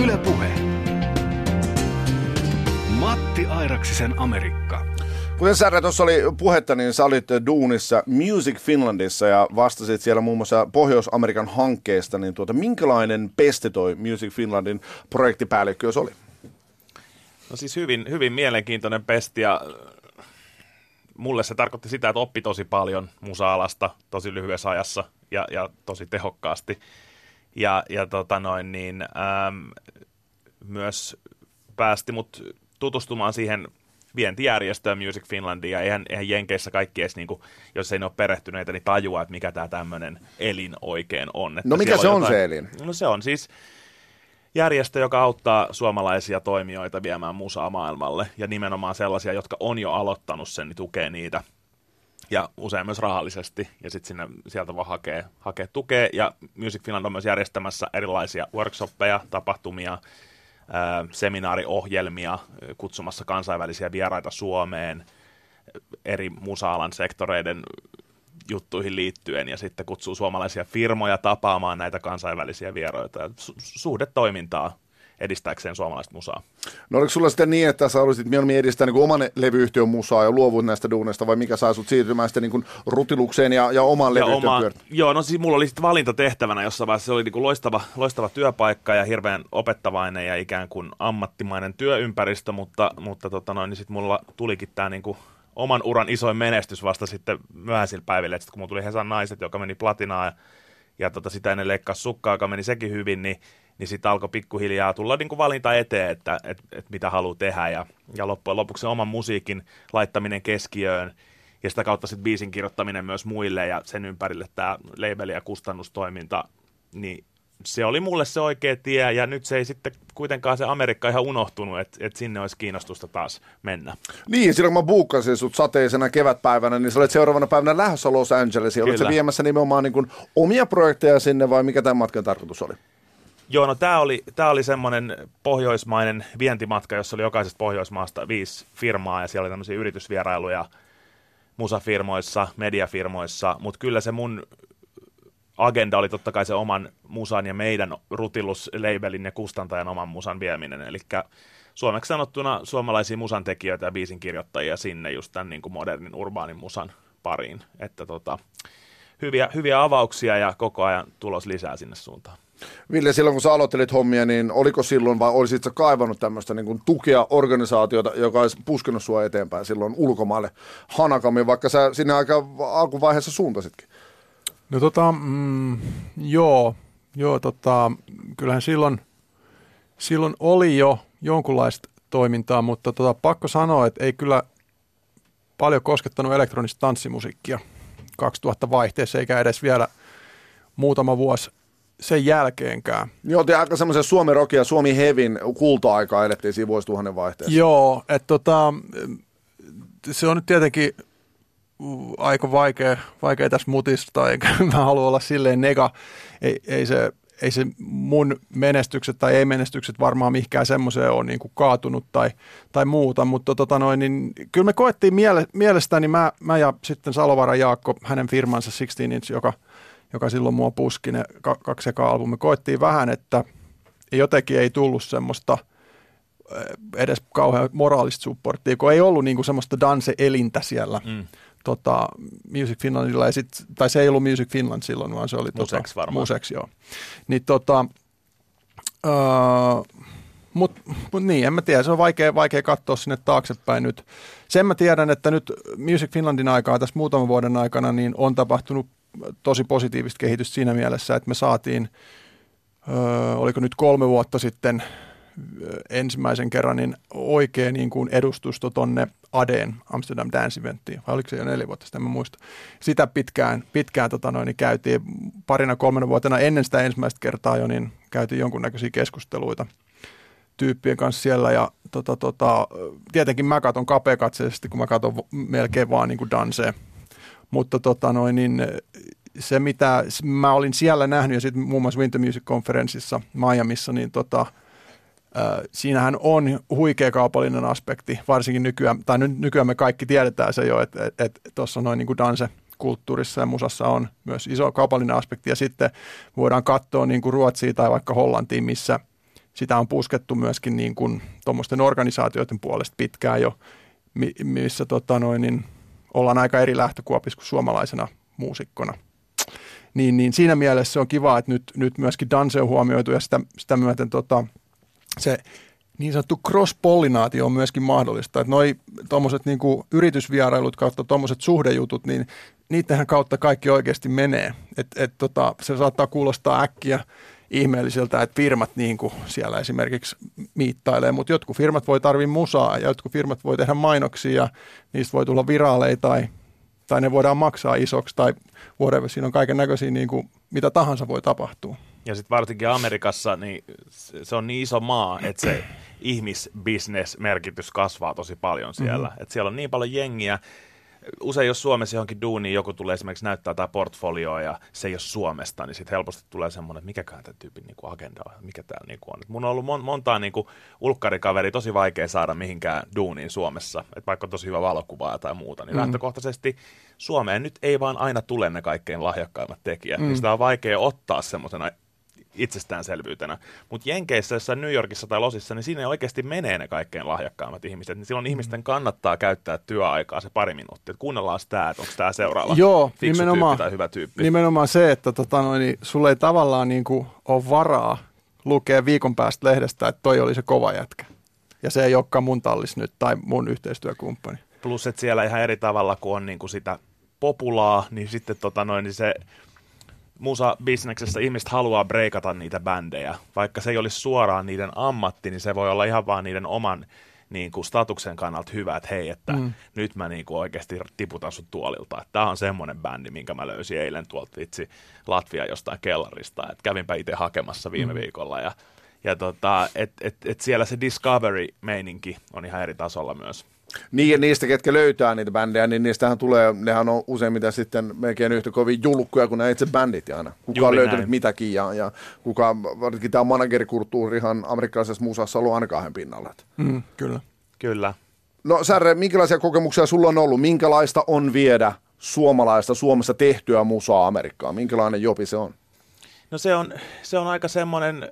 Yle Puhe. Matti Airaksisen Amerikka. Kuten Särre tuossa oli puhetta, niin sä olit duunissa Music Finlandissa ja vastasit siellä muun muassa Pohjois-Amerikan hankkeesta, niin tuota, minkälainen peste toi Music Finlandin projektipäällikkö oli? No siis hyvin, hyvin mielenkiintoinen pesti ja mulle se tarkoitti sitä, että oppi tosi paljon musa-alasta tosi lyhyessä ajassa ja, ja tosi tehokkaasti. Ja, ja tota noin, niin, äm, myös päästi mut tutustumaan siihen vientijärjestöön Music Finlandia, ja eihän, eihän Jenkeissä kaikki edes, niin kuin, jos ei ne ole perehtyneitä, niin tajua, että mikä tämä tämmöinen elin oikein on. Että no mikä se on jotain, se elin? No se on siis järjestö, joka auttaa suomalaisia toimijoita viemään musaa maailmalle, ja nimenomaan sellaisia, jotka on jo aloittanut sen, niin tukee niitä ja usein myös rahallisesti, ja sitten sieltä voi hakea, hakea tukea, ja Music Finland on myös järjestämässä erilaisia workshoppeja, tapahtumia, seminaariohjelmia kutsumassa kansainvälisiä vieraita Suomeen eri musa-alan sektoreiden juttuihin liittyen ja sitten kutsuu suomalaisia firmoja tapaamaan näitä kansainvälisiä vieraita. Su- suhdetoimintaa edistääkseen suomalaista musaa. No oliko sulla sitten niin, että sä haluaisit mieluummin edistää niin kuin oman levyyhtiön musaa ja luovut näistä duuneista, vai mikä saa sut siirtymään sitten niin kuin rutilukseen ja, ja oman ja levyyhtiön oma, pyörät? Joo, no siis mulla oli sitten valintatehtävänä jossain vaiheessa. Se oli niin kuin loistava, loistava työpaikka ja hirveän opettavainen ja ikään kuin ammattimainen työympäristö, mutta, mutta tota noin, niin sitten mulla tulikin tämä niin kuin oman uran isoin menestys vasta sitten myöhäisillä päivillä. Et sit kun mulla tuli Hesan naiset, joka meni platinaan ja, ja tota, sitä ennen leikkasi sukkaa, joka meni sekin hyvin, niin niin sitten alkoi pikkuhiljaa tulla niin kuin valinta eteen, että et, et mitä haluaa tehdä. Ja, ja loppujen lopuksi oman musiikin laittaminen keskiöön ja sitä kautta sitten biisin kirjoittaminen myös muille ja sen ympärille tämä labeli ja kustannustoiminta, niin se oli mulle se oikea tie, ja nyt se ei sitten kuitenkaan se Amerikka ihan unohtunut, että, että sinne olisi kiinnostusta taas mennä. Niin, silloin kun mä buukkasin sut sateisena kevätpäivänä, niin sä olet seuraavana päivänä lähdössä Los Angelesiin. Oletko viemässä nimenomaan niin kuin omia projekteja sinne vai mikä tämän matkan tarkoitus oli? Joo, no tämä oli, tää oli semmoinen pohjoismainen vientimatka, jossa oli jokaisesta Pohjoismaasta viisi firmaa, ja siellä oli tämmöisiä yritysvierailuja musafirmoissa, mediafirmoissa, mutta kyllä se mun agenda oli totta kai se oman musan ja meidän rutilus-labelin ja kustantajan oman musan vieminen. Eli suomeksi sanottuna suomalaisia musantekijöitä ja biisinkirjoittajia sinne just tämän niin kuin modernin urbaanin musan pariin. Että tota, hyviä, hyviä avauksia ja koko ajan tulos lisää sinne suuntaan. Ville, silloin kun sä aloittelit hommia, niin oliko silloin vai olisit sä kaivannut tämmöistä niin kuin tukea organisaatiota, joka olisi puskenut sua eteenpäin silloin ulkomaille hanakammin, vaikka sä sinne aika alkuvaiheessa suuntasitkin? No tota, mm, joo, joo tota, kyllähän silloin, silloin oli jo jonkunlaista toimintaa, mutta tota, pakko sanoa, että ei kyllä paljon koskettanut elektronista tanssimusiikkia 2000 vaihteessa, eikä edes vielä muutama vuosi sen jälkeenkään. Joo, te aika semmoisen Suomi Rock ja Suomi Hevin kulta-aikaa elettiin siinä vuosituhannen vaihteessa. Joo, että tota, se on nyt tietenkin aika vaikea, vaikea tässä mutista, eikä mä halua olla silleen nega. Ei, ei, se, ei se mun menestykset tai ei-menestykset varmaan mihinkään semmoiseen ole niin kuin kaatunut tai, tai muuta, mutta tota noin, niin, kyllä me koettiin miele, mielestäni, mä, mä ja sitten Salovara Jaakko, hänen firmansa 16 Inch, joka, joka silloin mua puski ne kaksi eka albumi, koettiin vähän, että jotenkin ei tullut semmoista edes kauhean moraalista supporttia, kun ei ollut niinku semmoista dance-elintä siellä. Mm tota, Music Finlandilla, ja sit, tai se ei ollut Music Finland silloin, vaan se oli Museksi tota, varmaan. Museksi, joo. Niin tota, uh, mutta mut niin, en mä tiedä, se on vaikea, vaikea katsoa sinne taaksepäin nyt. Sen mä tiedän, että nyt Music Finlandin aikaa tässä muutaman vuoden aikana niin on tapahtunut tosi positiivista kehitystä siinä mielessä, että me saatiin, oliko nyt kolme vuotta sitten ensimmäisen kerran niin oikein niin kuin edustusto tonne Adeen Amsterdam Dance Eventtiin, vai oliko se jo neljä vuotta sitten, en muista. Sitä pitkään, pitkään tota noin, niin käytiin parina kolmena vuotena ennen sitä ensimmäistä kertaa jo, niin käytiin jonkunnäköisiä keskusteluita tyyppien kanssa siellä ja tota, tota, tietenkin mä katon kapeakatseisesti, kun mä katon melkein vaan niin kuin dansee. Mutta tota noin, niin se mitä mä olin siellä nähnyt ja sitten muun muassa Winter Music Conferenceissa Miamiissa, niin tota, Äh, siinähän on huikea kaupallinen aspekti, varsinkin nykyään, tai nyt nykyään me kaikki tiedetään se jo, että tuossa et, et noin niin kuin danse kulttuurissa ja musassa on myös iso kaupallinen aspekti. Ja sitten voidaan katsoa niin kuin Ruotsia tai vaikka Hollantiin, missä sitä on puskettu myöskin niin kuin tuommoisten organisaatioiden puolesta pitkään jo missä tota noin, niin ollaan aika eri lähtökuopissa kuin suomalaisena muusikkona. Niin, niin siinä mielessä se on kiva, että nyt, nyt myöskin Danse on huomioitu ja sitä, sitä myöten tota, se niin sanottu cross-pollinaatio on myöskin mahdollista. Että noi tuommoiset niin yritysvierailut kautta tuommoiset suhdejutut, niin niitähän kautta kaikki oikeasti menee. Et, et tota, se saattaa kuulostaa äkkiä ihmeelliseltä, että firmat niin kuin siellä esimerkiksi miittailee, mutta jotkut firmat voi tarvitse musaa ja jotkut firmat voi tehdä mainoksia ja niistä voi tulla viraaleja tai, tai ne voidaan maksaa isoksi tai whatever. Siinä on kaiken näköisiä, niin kuin, mitä tahansa voi tapahtua. Ja sitten varsinkin Amerikassa, niin se on niin iso maa, että se ihmisbusiness-merkitys kasvaa tosi paljon siellä. Mm-hmm. Et siellä on niin paljon jengiä, usein jos Suomessa johonkin duuniin joku tulee esimerkiksi näyttää tai portfolioa ja se ei ole Suomesta, niin sitten helposti tulee semmoinen, että mikäkään tämä tyypin niin kuin agenda on, mikä tämä niin kuin on. Et mun on ollut mon- montaa niin kuin ulkkarikaveri tosi vaikea saada mihinkään duuniin Suomessa, että vaikka on tosi hyvä valokuva tai muuta, niin mm. lähtökohtaisesti Suomeen nyt ei vaan aina tule ne kaikkein lahjakkaimmat tekijät, mm. niin sitä on vaikea ottaa semmoisena itsestäänselvyytenä. Mutta Jenkeissä, jossain New Yorkissa tai Losissa, niin siinä oikeasti menee ne kaikkein lahjakkaimmat ihmiset. Niin silloin mm. ihmisten kannattaa käyttää työaikaa se pari minuuttia. Kuunnellaan sitä, että onko tämä seuraava Joo, fiksu nimenomaan, tyyppi tai hyvä tyyppi. Nimenomaan se, että tota noin, niin sulle ei tavallaan niin kuin ole varaa lukea viikon päästä lehdestä, että toi oli se kova jätkä. Ja se ei olekaan mun tallis nyt tai mun yhteistyökumppani. Plus, että siellä ihan eri tavalla kuin on niin kuin sitä populaa, niin sitten tota noin, niin se musa-bisneksessä ihmiset haluaa breikata niitä bändejä. Vaikka se ei olisi suoraan niiden ammatti, niin se voi olla ihan vaan niiden oman niin kuin statuksen kannalta hyvä, että hei, että mm. nyt mä niin kuin oikeasti tiputan sut tuolilta. Tämä on semmoinen bändi, minkä mä löysin eilen tuolta vitsi Latvia jostain kellarista. Et kävinpä itse hakemassa viime mm. viikolla ja, ja tota, et, et, et siellä se Discovery-meininki on ihan eri tasolla myös. Niin, ja niistä, ketkä löytää niitä bändejä, niin niistähän tulee, nehän on useimmiten sitten melkein yhtä kovin julkkuja kuin nämä itse bändit aina. Kuka Juuri on löytänyt näin. mitäkin, ja, ja kuka, varsinkin tämä managerikulttuurihan amerikkalaisessa musassa on ollut aina kahden pinnalla. Mm, kyllä. Kyllä. No Särre, minkälaisia kokemuksia sulla on ollut? Minkälaista on viedä suomalaista Suomessa tehtyä musaa Amerikkaan? Minkälainen jopi se on? No se on, se on aika semmoinen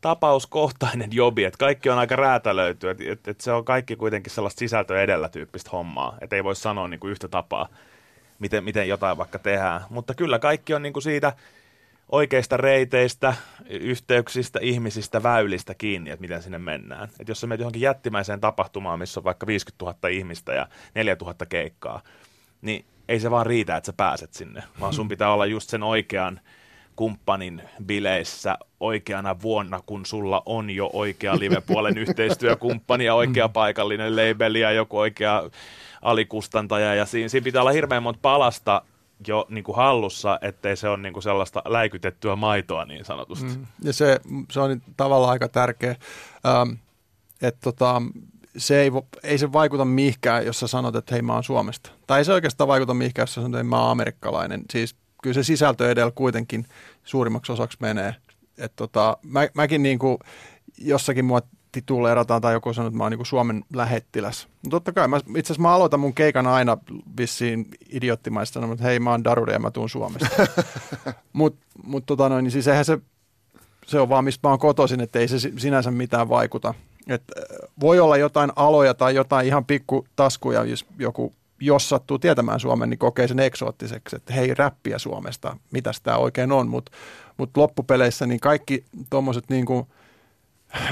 tapauskohtainen jobi, että kaikki on aika räätälöity, että et, et se on kaikki kuitenkin sellaista sisältö edellä tyyppistä hommaa, että ei voi sanoa niin kuin yhtä tapaa, miten, miten jotain vaikka tehdään, mutta kyllä kaikki on niin kuin siitä oikeista reiteistä, yhteyksistä, ihmisistä, väylistä kiinni, että miten sinne mennään. Että jos sä menet johonkin jättimäiseen tapahtumaan, missä on vaikka 50 000 ihmistä ja 4 000 keikkaa, niin ei se vaan riitä, että sä pääset sinne, vaan sun pitää olla just sen oikean kumppanin bileissä oikeana vuonna, kun sulla on jo oikea live-puolen yhteistyökumppani ja oikea mm. paikallinen labeli ja joku oikea alikustantaja. Ja siinä, siinä pitää olla hirveän monta palasta jo niin kuin hallussa, ettei se ole niin kuin sellaista läikytettyä maitoa niin sanotusti. Mm. Ja se, se on tavallaan aika tärkeä, ähm, että tota, se ei, ei se vaikuta mihinkään, jos sä sanot, että hei mä oon Suomesta. Tai ei se oikeastaan vaikuta mihinkään, jos sä sanot, että mä oon amerikkalainen. Siis kyllä se sisältö edellä kuitenkin suurimmaksi osaksi menee. Et tota, mä, mäkin niin kuin jossakin mua tituleerataan tai joku sanoo, että mä oon niin Suomen lähettiläs. No totta kai, mä, itse asiassa mä aloitan mun keikan aina vissiin idioottimaista että hei mä oon Darude ja mä tuun Suomesta. Mutta mut tota noin, niin siis eihän se, se on vaan mistä mä oon kotoisin, että ei se sinänsä mitään vaikuta. Et voi olla jotain aloja tai jotain ihan pikku taskuja, jos joku jos sattuu tietämään Suomen, niin kokee sen eksoottiseksi, että hei, räppiä Suomesta, mitä tämä oikein on, mutta mut loppupeleissä niin kaikki tuommoiset niin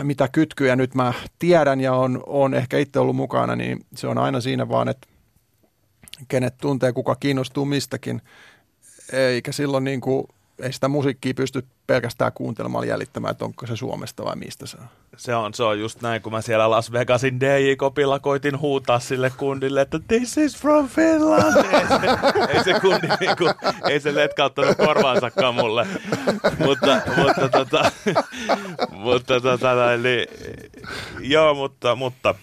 mitä kytkyjä nyt mä tiedän ja on, on ehkä itse ollut mukana, niin se on aina siinä vaan, että kenet tuntee, kuka kiinnostuu mistäkin, eikä silloin niin kuin ei sitä musiikkia pysty pelkästään kuuntelemaan jäljittämään, että onko se Suomesta vai mistä se on. Se on, se on just näin, kun mä siellä Las Vegasin DJ-kopilla koitin huutaa sille kundille, että this is from Finland. ei, se, ei se kundi, niin kuin, ei se letkauttanut korvaansakaan mulle. mutta, mutta, tota, mutta tota, eli, joo, mutta, mutta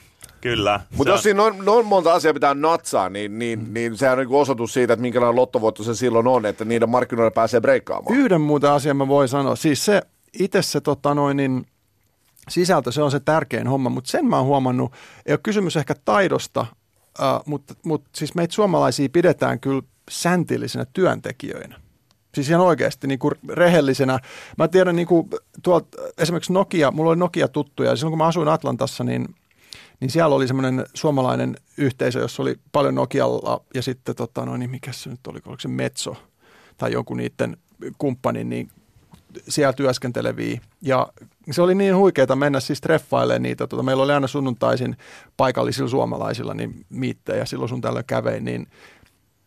Kyllä. Mutta jos on... siinä on, on monta asiaa pitää natsaa, niin, niin, mm. niin sehän on niin osoitus siitä, että minkälainen lottovoitto se silloin on, että niiden markkinoilla pääsee breikkaamaan. Yhden muuten asian mä voin sanoa. Siis se itse se tota noin, niin, sisältö, se on se tärkein homma, mutta sen mä oon huomannut, ei ole kysymys ehkä taidosta, äh, mutta, mutta siis meitä suomalaisia pidetään kyllä säntillisenä työntekijöinä. Siis ihan oikeasti niin kuin rehellisenä. Mä tiedän niin kuin tuolta esimerkiksi Nokia, mulla oli Nokia tuttuja ja silloin kun mä asuin Atlantassa, niin niin siellä oli semmoinen suomalainen yhteisö, jossa oli paljon Nokialla ja sitten tota, no niin mikä se nyt oli, oliko se Metso tai joku niiden kumppanin, niin siellä työskenteleviä. Ja se oli niin huikeeta mennä siis treffailemaan niitä. Tota, meillä oli aina sunnuntaisin paikallisilla suomalaisilla niin miittejä, silloin sun tällä kävein, niin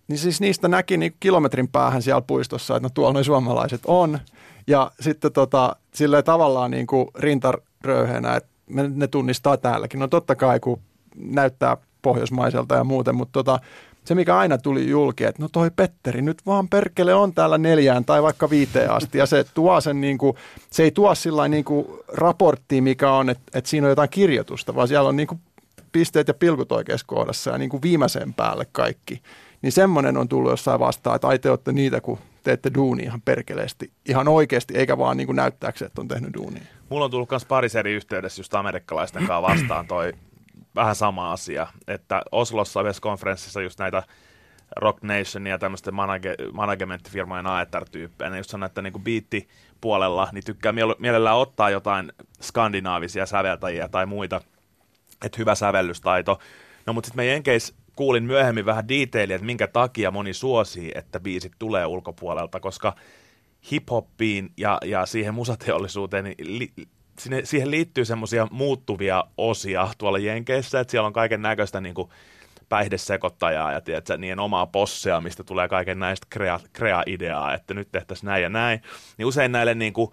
niin siis niistä näki niin kilometrin päähän siellä puistossa, että no tuolla noin suomalaiset on. Ja sitten tota, silleen tavallaan niin kuin rintaröyheenä, että ne tunnistaa täälläkin. No totta kai, kun näyttää pohjoismaiselta ja muuten, mutta tota, se mikä aina tuli julki, että no toi Petteri nyt vaan perkele on täällä neljään tai vaikka viiteen asti ja se tuo sen niin kuin, se ei tuo sillä niin kuin raporttiin, mikä on, että, että siinä on jotain kirjoitusta, vaan siellä on niin kuin pisteet ja pilkut oikeassa kohdassa ja niin kuin viimeisen päälle kaikki. Niin semmoinen on tullut jossain vastaan, että ai te olette niitä, kun teette duuni ihan perkeleesti, ihan oikeasti, eikä vaan niin kuin näyttääkseen, että on tehnyt duunia. Mulla on tullut myös pari eri yhteydessä just amerikkalaisten kanssa vastaan toi vähän sama asia, että Oslossa yhdessä konferenssissa just näitä Rock Nation ja tämmöisten manage- managementtifirmojen AETR-tyyppejä, ne just sanoo, että niinku biitti-puolella niin tykkää mielellään ottaa jotain skandinaavisia säveltäjiä tai muita, että hyvä sävellystaito. No mutta sitten me Jenkeis kuulin myöhemmin vähän detailia, että minkä takia moni suosii, että biisit tulee ulkopuolelta, koska hiphoppiin ja, ja siihen musateollisuuteen niin li, sinne, siihen liittyy semmoisia muuttuvia osia tuolla Jenkeissä, että siellä on kaiken näköistä niin päihdesekoittajaa ja tiedätkö, niiden omaa possea, mistä tulee kaiken näistä krea, krea-ideaa, että nyt tehtäisiin näin ja näin. Niin usein näille niin kuin,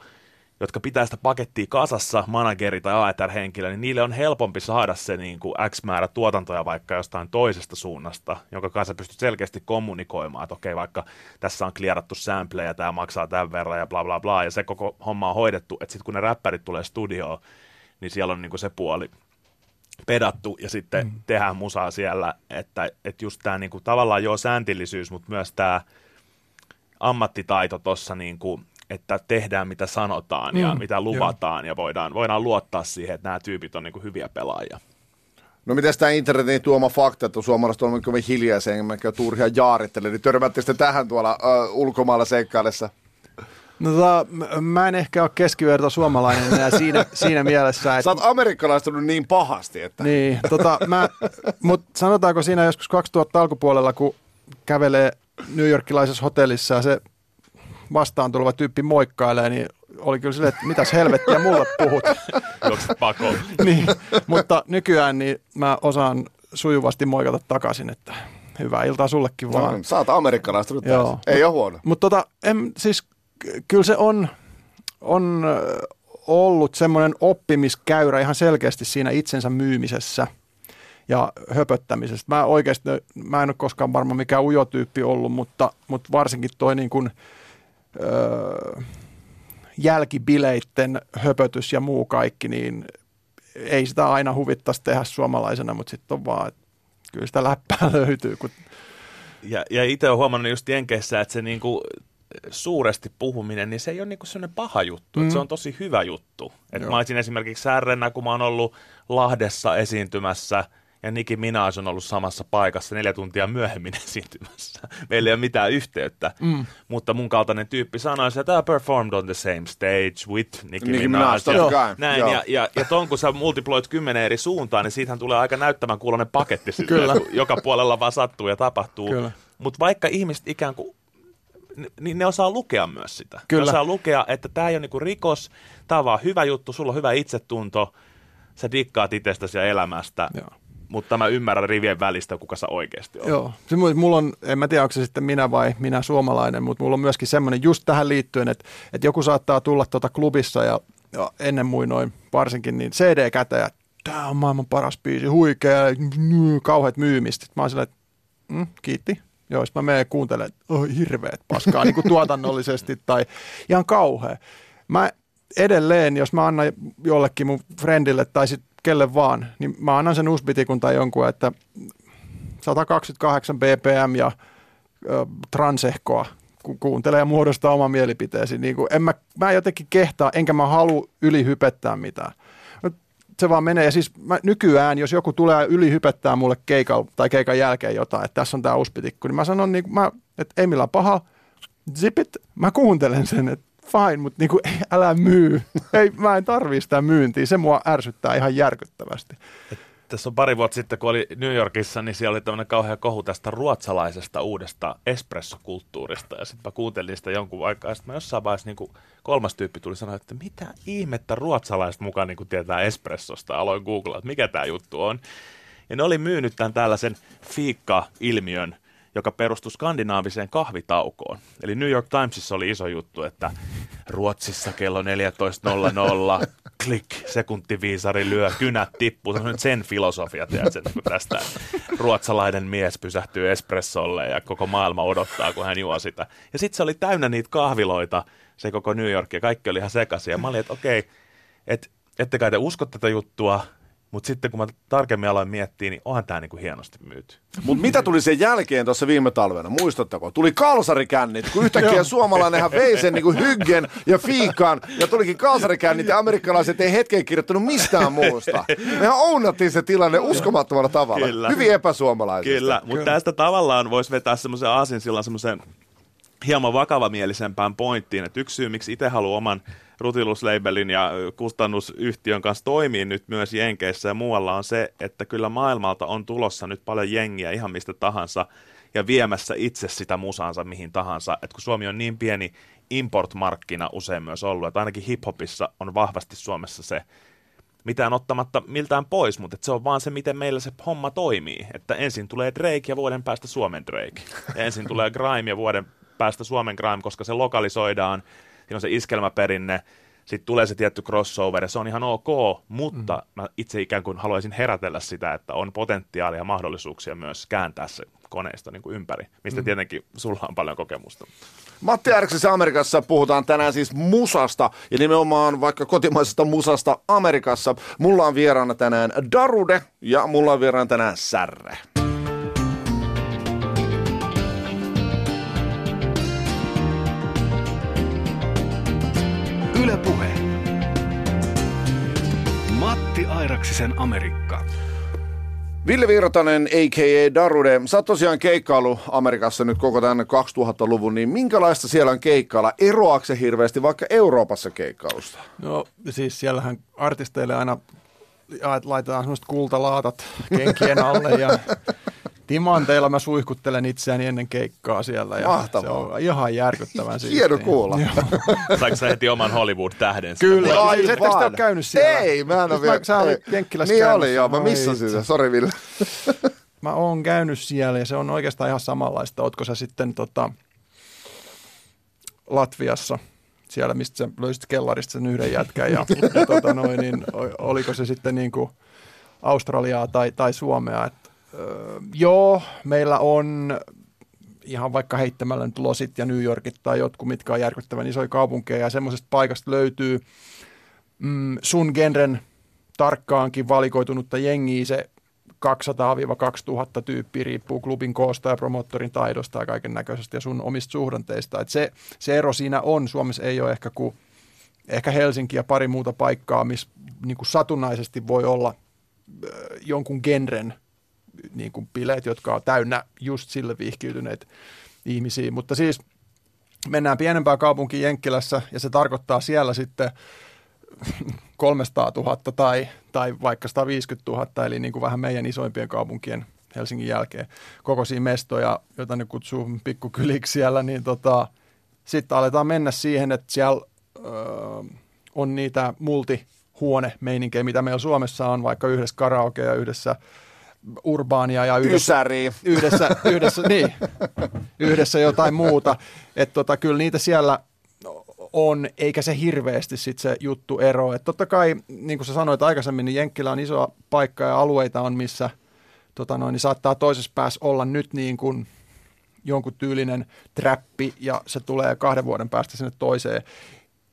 jotka pitää sitä pakettia kasassa, manageri tai AETR-henkilö, niin niille on helpompi saada se niin kuin X määrä tuotantoja vaikka jostain toisesta suunnasta, jonka kanssa pystyt selkeästi kommunikoimaan, että okei, vaikka tässä on klierattu sampleja, tämä maksaa tämän verran ja bla bla bla, ja se koko homma on hoidettu, että sitten kun ne räppärit tulee studioon, niin siellä on niin kuin se puoli pedattu ja sitten mm. tehdään musaa siellä, että, että just tämä niin kuin, tavallaan joo sääntillisyys, mutta myös tämä ammattitaito tuossa niin kuin, että tehdään mitä sanotaan mm, ja mitä luvataan joo. ja voidaan, voidaan luottaa siihen, että nämä tyypit on niin kuin hyviä pelaajia. No miten tämä internetin tuoma fakta, että suomalaiset on kovin hiljaisia, enkä turhia jaarittele, niin törmätte sitten tähän tuolla uh, ulkomailla seikkailessa? No tota, mä en ehkä ole keskiverto suomalainen enää siinä, siinä mielessä. Että... Sä oot amerikkalaistunut niin pahasti, että... Niin, tota, mä, mutta sanotaanko siinä joskus 2000 alkupuolella, kun kävelee New Yorkilaisessa hotellissa ja se vastaan tuleva tyyppi moikkailee, niin oli kyllä silleen, että mitäs helvettiä mulle puhut. Juokset pakoon. niin, mutta nykyään niin mä osaan sujuvasti moikata takaisin, että hyvää iltaa sullekin vaan. No, sä oot amerikkalaistunut Joo. Ei ole huono. Mutta tota, en, siis kyllä se on, on ollut semmoinen oppimiskäyrä ihan selkeästi siinä itsensä myymisessä ja höpöttämisestä. Mä oikeasti, mä en ole koskaan varmaan mikään ujotyyppi ollut, mutta, mutta varsinkin toi niin kuin – öö, jälkibileitten höpötys ja muu kaikki, niin ei sitä aina huvittaisi tehdä suomalaisena, mutta sitten on vaan, että kyllä sitä läppää löytyy. Kun... Ja, ja itse olen huomannut just Jenkeissä, että se niinku suuresti puhuminen, niin se ei ole niinku sellainen paha juttu, mm. se on tosi hyvä juttu. Et mä olisin esimerkiksi särrenä, kun mä oon ollut Lahdessa esiintymässä – ja Nicki Minaj on ollut samassa paikassa neljä tuntia myöhemmin esiintymässä. Meillä ei ole mitään yhteyttä, mm. mutta mun kaltainen tyyppi sanoi, että I performed on the same stage with Nicki, Nicki Minaj. Minaj ja, näin, ja, ja, ja ton kun sä multiploit kymmenen eri suuntaan, niin siitähän tulee aika näyttämän kuulonen paketti, Kyllä. joka puolella vaan sattuu ja tapahtuu. Mutta vaikka ihmiset ikään kuin niin ne osaa lukea myös sitä. Kyllä. Ne osaa lukea, että tämä ei ole niinku rikos, tämä on vaan hyvä juttu, sulla on hyvä itsetunto, sä dikkaat itsestäsi ja elämästä. Joo mutta mä ymmärrän rivien välistä, kuka sä oikeasti on. Joo, se, mulla on, en mä tiedä, onko se sitten minä vai minä suomalainen, mutta mulla on myöskin semmoinen just tähän liittyen, että, että joku saattaa tulla tuota klubissa ja, ja ennen muinoin varsinkin niin CD käteen ja tämä on maailman paras biisi, huikea, kauheat myymistä. Mä oon silleen, että mm, kiitti. Joo, mä menen kuuntelemaan, että oh, hirveet paskaa niin kuin tuotannollisesti tai ihan kauhea. Mä edelleen, jos mä annan jollekin mun friendille tai sitten kelle vaan, niin mä annan sen usbitikun tai jonkun, että 128 bpm ja ö, transehkoa, kun kuuntelee ja muodostaa oma mielipiteesi. Niin kuin en mä, mä jotenkin kehtaa, enkä mä halua ylihypettää mitään. Se vaan menee. Ja siis mä, nykyään, jos joku tulee ylihypettää mulle keikan tai keikan jälkeen jotain, että tässä on tämä uspitikku, niin mä sanon, niin mä, että ei millään paha, zipit, mä kuuntelen sen, että fine, mutta niinku, älä myy. Ei, mä en tarvii sitä myyntiä. Se mua ärsyttää ihan järkyttävästi. tässä on pari vuotta sitten, kun oli New Yorkissa, niin siellä oli tämmöinen kauhea kohu tästä ruotsalaisesta uudesta espressokulttuurista. Ja sitten mä kuuntelin sitä jonkun aikaa, ja sitten mä jossain vaiheessa niin kolmas tyyppi tuli sanoa, että mitä ihmettä ruotsalaiset mukaan niin tietää espressosta. Aloin googlaa, että mikä tämä juttu on. Ja ne oli myynyt tämän tällaisen fiikka-ilmiön joka perustui skandinaaviseen kahvitaukoon. Eli New York Timesissa oli iso juttu, että Ruotsissa kello 14.00, klik, sekuntiviisari lyö, kynät tippuu. Se on nyt sen filosofia, tiedätkö, tästä ruotsalainen mies pysähtyy espressolle ja koko maailma odottaa, kun hän juo sitä. Ja sitten se oli täynnä niitä kahviloita, se koko New York, ja kaikki oli ihan sekaisin. Ja mä olin, että okei, okay, et, ette kai te usko tätä juttua, mutta sitten kun mä tarkemmin aloin miettiä, niin onhan tämä niinku hienosti myyty. Mutta mitä tuli sen jälkeen tuossa viime talvena? Muistatteko? Tuli kalsarikännit, kun yhtäkkiä suomalainenhan vei sen niinku hyggen ja fiikan ja tulikin kalsarikännit ja amerikkalaiset ei hetken kirjoittanut mistään muusta. Mehän ounattiin se tilanne uskomattomalla tavalla. Kyllä. Hyvin epäsuomalaisesti. Kyllä, mutta tästä tavallaan voisi vetää semmoisen aasin silloin semmoisen hieman vakavamielisempään pointtiin, että yksi syy, miksi itse haluan oman Rutilus-labelin ja kustannusyhtiön kanssa toimii nyt myös Jenkeissä ja muualla on se, että kyllä maailmalta on tulossa nyt paljon jengiä ihan mistä tahansa ja viemässä itse sitä musaansa mihin tahansa. Et kun Suomi on niin pieni import-markkina usein myös ollut, että ainakin hiphopissa on vahvasti Suomessa se mitään ottamatta miltään pois, mutta se on vaan se, miten meillä se homma toimii. Että ensin tulee Drake ja vuoden päästä Suomen Drake. Ja ensin tulee Grime ja vuoden päästä Suomen Grime, koska se lokalisoidaan siinä on se iskelmäperinne, sitten tulee se tietty crossover ja se on ihan ok, mutta mm. mä itse ikään kuin haluaisin herätellä sitä, että on potentiaalia ja mahdollisuuksia myös kääntää se koneisto niin kuin ympäri, mistä mm. tietenkin sulla on paljon kokemusta. Matti Ärksissä Amerikassa puhutaan tänään siis musasta ja nimenomaan vaikka kotimaisesta musasta Amerikassa. Mulla on vieraana tänään Darude ja mulla on vieraana tänään Särre. Puhe. Matti Airaksisen Amerikka. Ville Virtanen, a.k.a. Darude, sä oot tosiaan keikkailu Amerikassa nyt koko tämän 2000-luvun, niin minkälaista siellä on keikkailla? Eroako se hirveästi vaikka Euroopassa keikkailusta? No siis siellähän artisteille aina laitetaan semmoiset kultalaatat kenkien alle ja timanteilla mä suihkuttelen itseäni ennen keikkaa siellä. Ja Mahtavaa. Se on ihan järkyttävän siistiä. Hieno kuulla. Saiko sä heti oman Hollywood-tähden? Kyllä, ai, sä ole käynyt siellä. Ei, mä en ole vielä. Sä olit Jenkkilässä Niin käynyt. oli joo, mä missasin sen. Sori Ville. mä oon käynyt siellä ja se on oikeastaan ihan samanlaista. Ootko sä sitten tota, Latviassa siellä, mistä sä löysit kellarista sen yhden jätkän ja, ja tota noin, niin oliko se sitten niin kuin Australiaa tai, tai Suomea, että Joo, meillä on ihan vaikka heittämällä nyt Losit ja New Yorkit tai jotkut, mitkä on järkyttävän isoja kaupunkeja ja semmoisesta paikasta löytyy mm, sun genren tarkkaankin valikoitunutta jengiä se 200-2000 tyyppiä riippuu klubin koosta ja promottorin taidosta ja kaiken näköisestä ja sun omista suhdanteista. Et se, se ero siinä on. Suomessa ei ole ehkä kuin ehkä Helsinki ja pari muuta paikkaa, missä niin satunnaisesti voi olla jonkun genren – niin kuin bileet, jotka on täynnä just sille vihkiytyneet ihmisiä. Mutta siis mennään pienempään kaupunkiin Jenkkilässä ja se tarkoittaa siellä sitten 300 000 tai, tai vaikka 150 000, eli niin kuin vähän meidän isoimpien kaupunkien Helsingin jälkeen kokoisia mestoja, joita ne kutsuu pikkukyliksi siellä, niin tota, sitten aletaan mennä siihen, että siellä öö, on niitä multihuone meininkejä, mitä meillä Suomessa on, vaikka yhdessä karaoke ja yhdessä urbaania ja yhdessä, yhdessä, yhdessä, niin, yhdessä jotain muuta. Että tota, kyllä niitä siellä on, eikä se hirveästi sit se juttu ero. Et totta kai, niin kuin sä sanoit aikaisemmin, niin Jenkkilä on iso paikka ja alueita on, missä tota noin, niin saattaa toisessa päässä olla nyt niin kuin jonkun tyylinen trappi ja se tulee kahden vuoden päästä sinne toiseen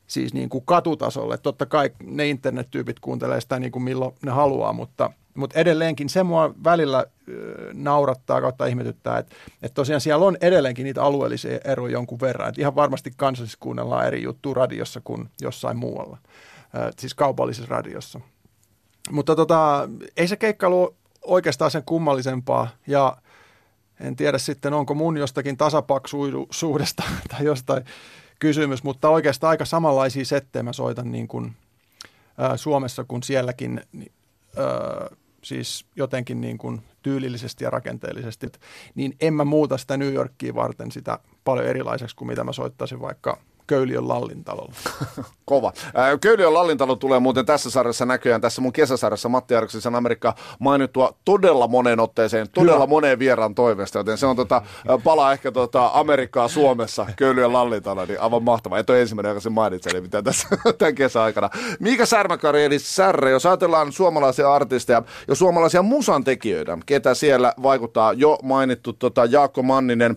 siis niin kuin katutasolle. Totta kai ne internettyypit kuuntelee sitä niin kuin milloin ne haluaa, mutta – mutta edelleenkin se mua välillä naurattaa kautta ihmetyttää, että, että tosiaan siellä on edelleenkin niitä alueellisia eroja jonkun verran. Että ihan varmasti kansallisessa kuunnellaan eri juttuja radiossa kuin jossain muualla, siis kaupallisessa radiossa. Mutta tota, ei se keikkailu oikeastaan sen kummallisempaa ja en tiedä sitten, onko mun jostakin tasapaksuisuudesta tai jostain kysymys, mutta oikeastaan aika samanlaisia settejä mä soitan niin kuin, ää, Suomessa kuin sielläkin. Ää, siis jotenkin niin kuin tyylillisesti ja rakenteellisesti, niin en mä muuta sitä New Yorkia varten sitä paljon erilaiseksi kuin mitä mä soittaisin vaikka Köyliön Lallintalolla. Kova. Köyliön Lallintalo tulee muuten tässä sarjassa näköjään, tässä mun kesäsarjassa Matti Arksisen Amerikka mainittua todella moneen otteeseen, todella Hyvä. moneen vieraan toimesta, joten se on tota, palaa ehkä tota Amerikkaa Suomessa, Köyliön Lallintalo, niin aivan mahtava. Et ole ensimmäinen, joka sen mainitsee, niin mitä tässä tämän kesäaikana. Mikä Särmäkari, eli Särre, jos ajatellaan suomalaisia artisteja ja suomalaisia musantekijöitä, ketä siellä vaikuttaa jo mainittu tota, Jaakko Manninen,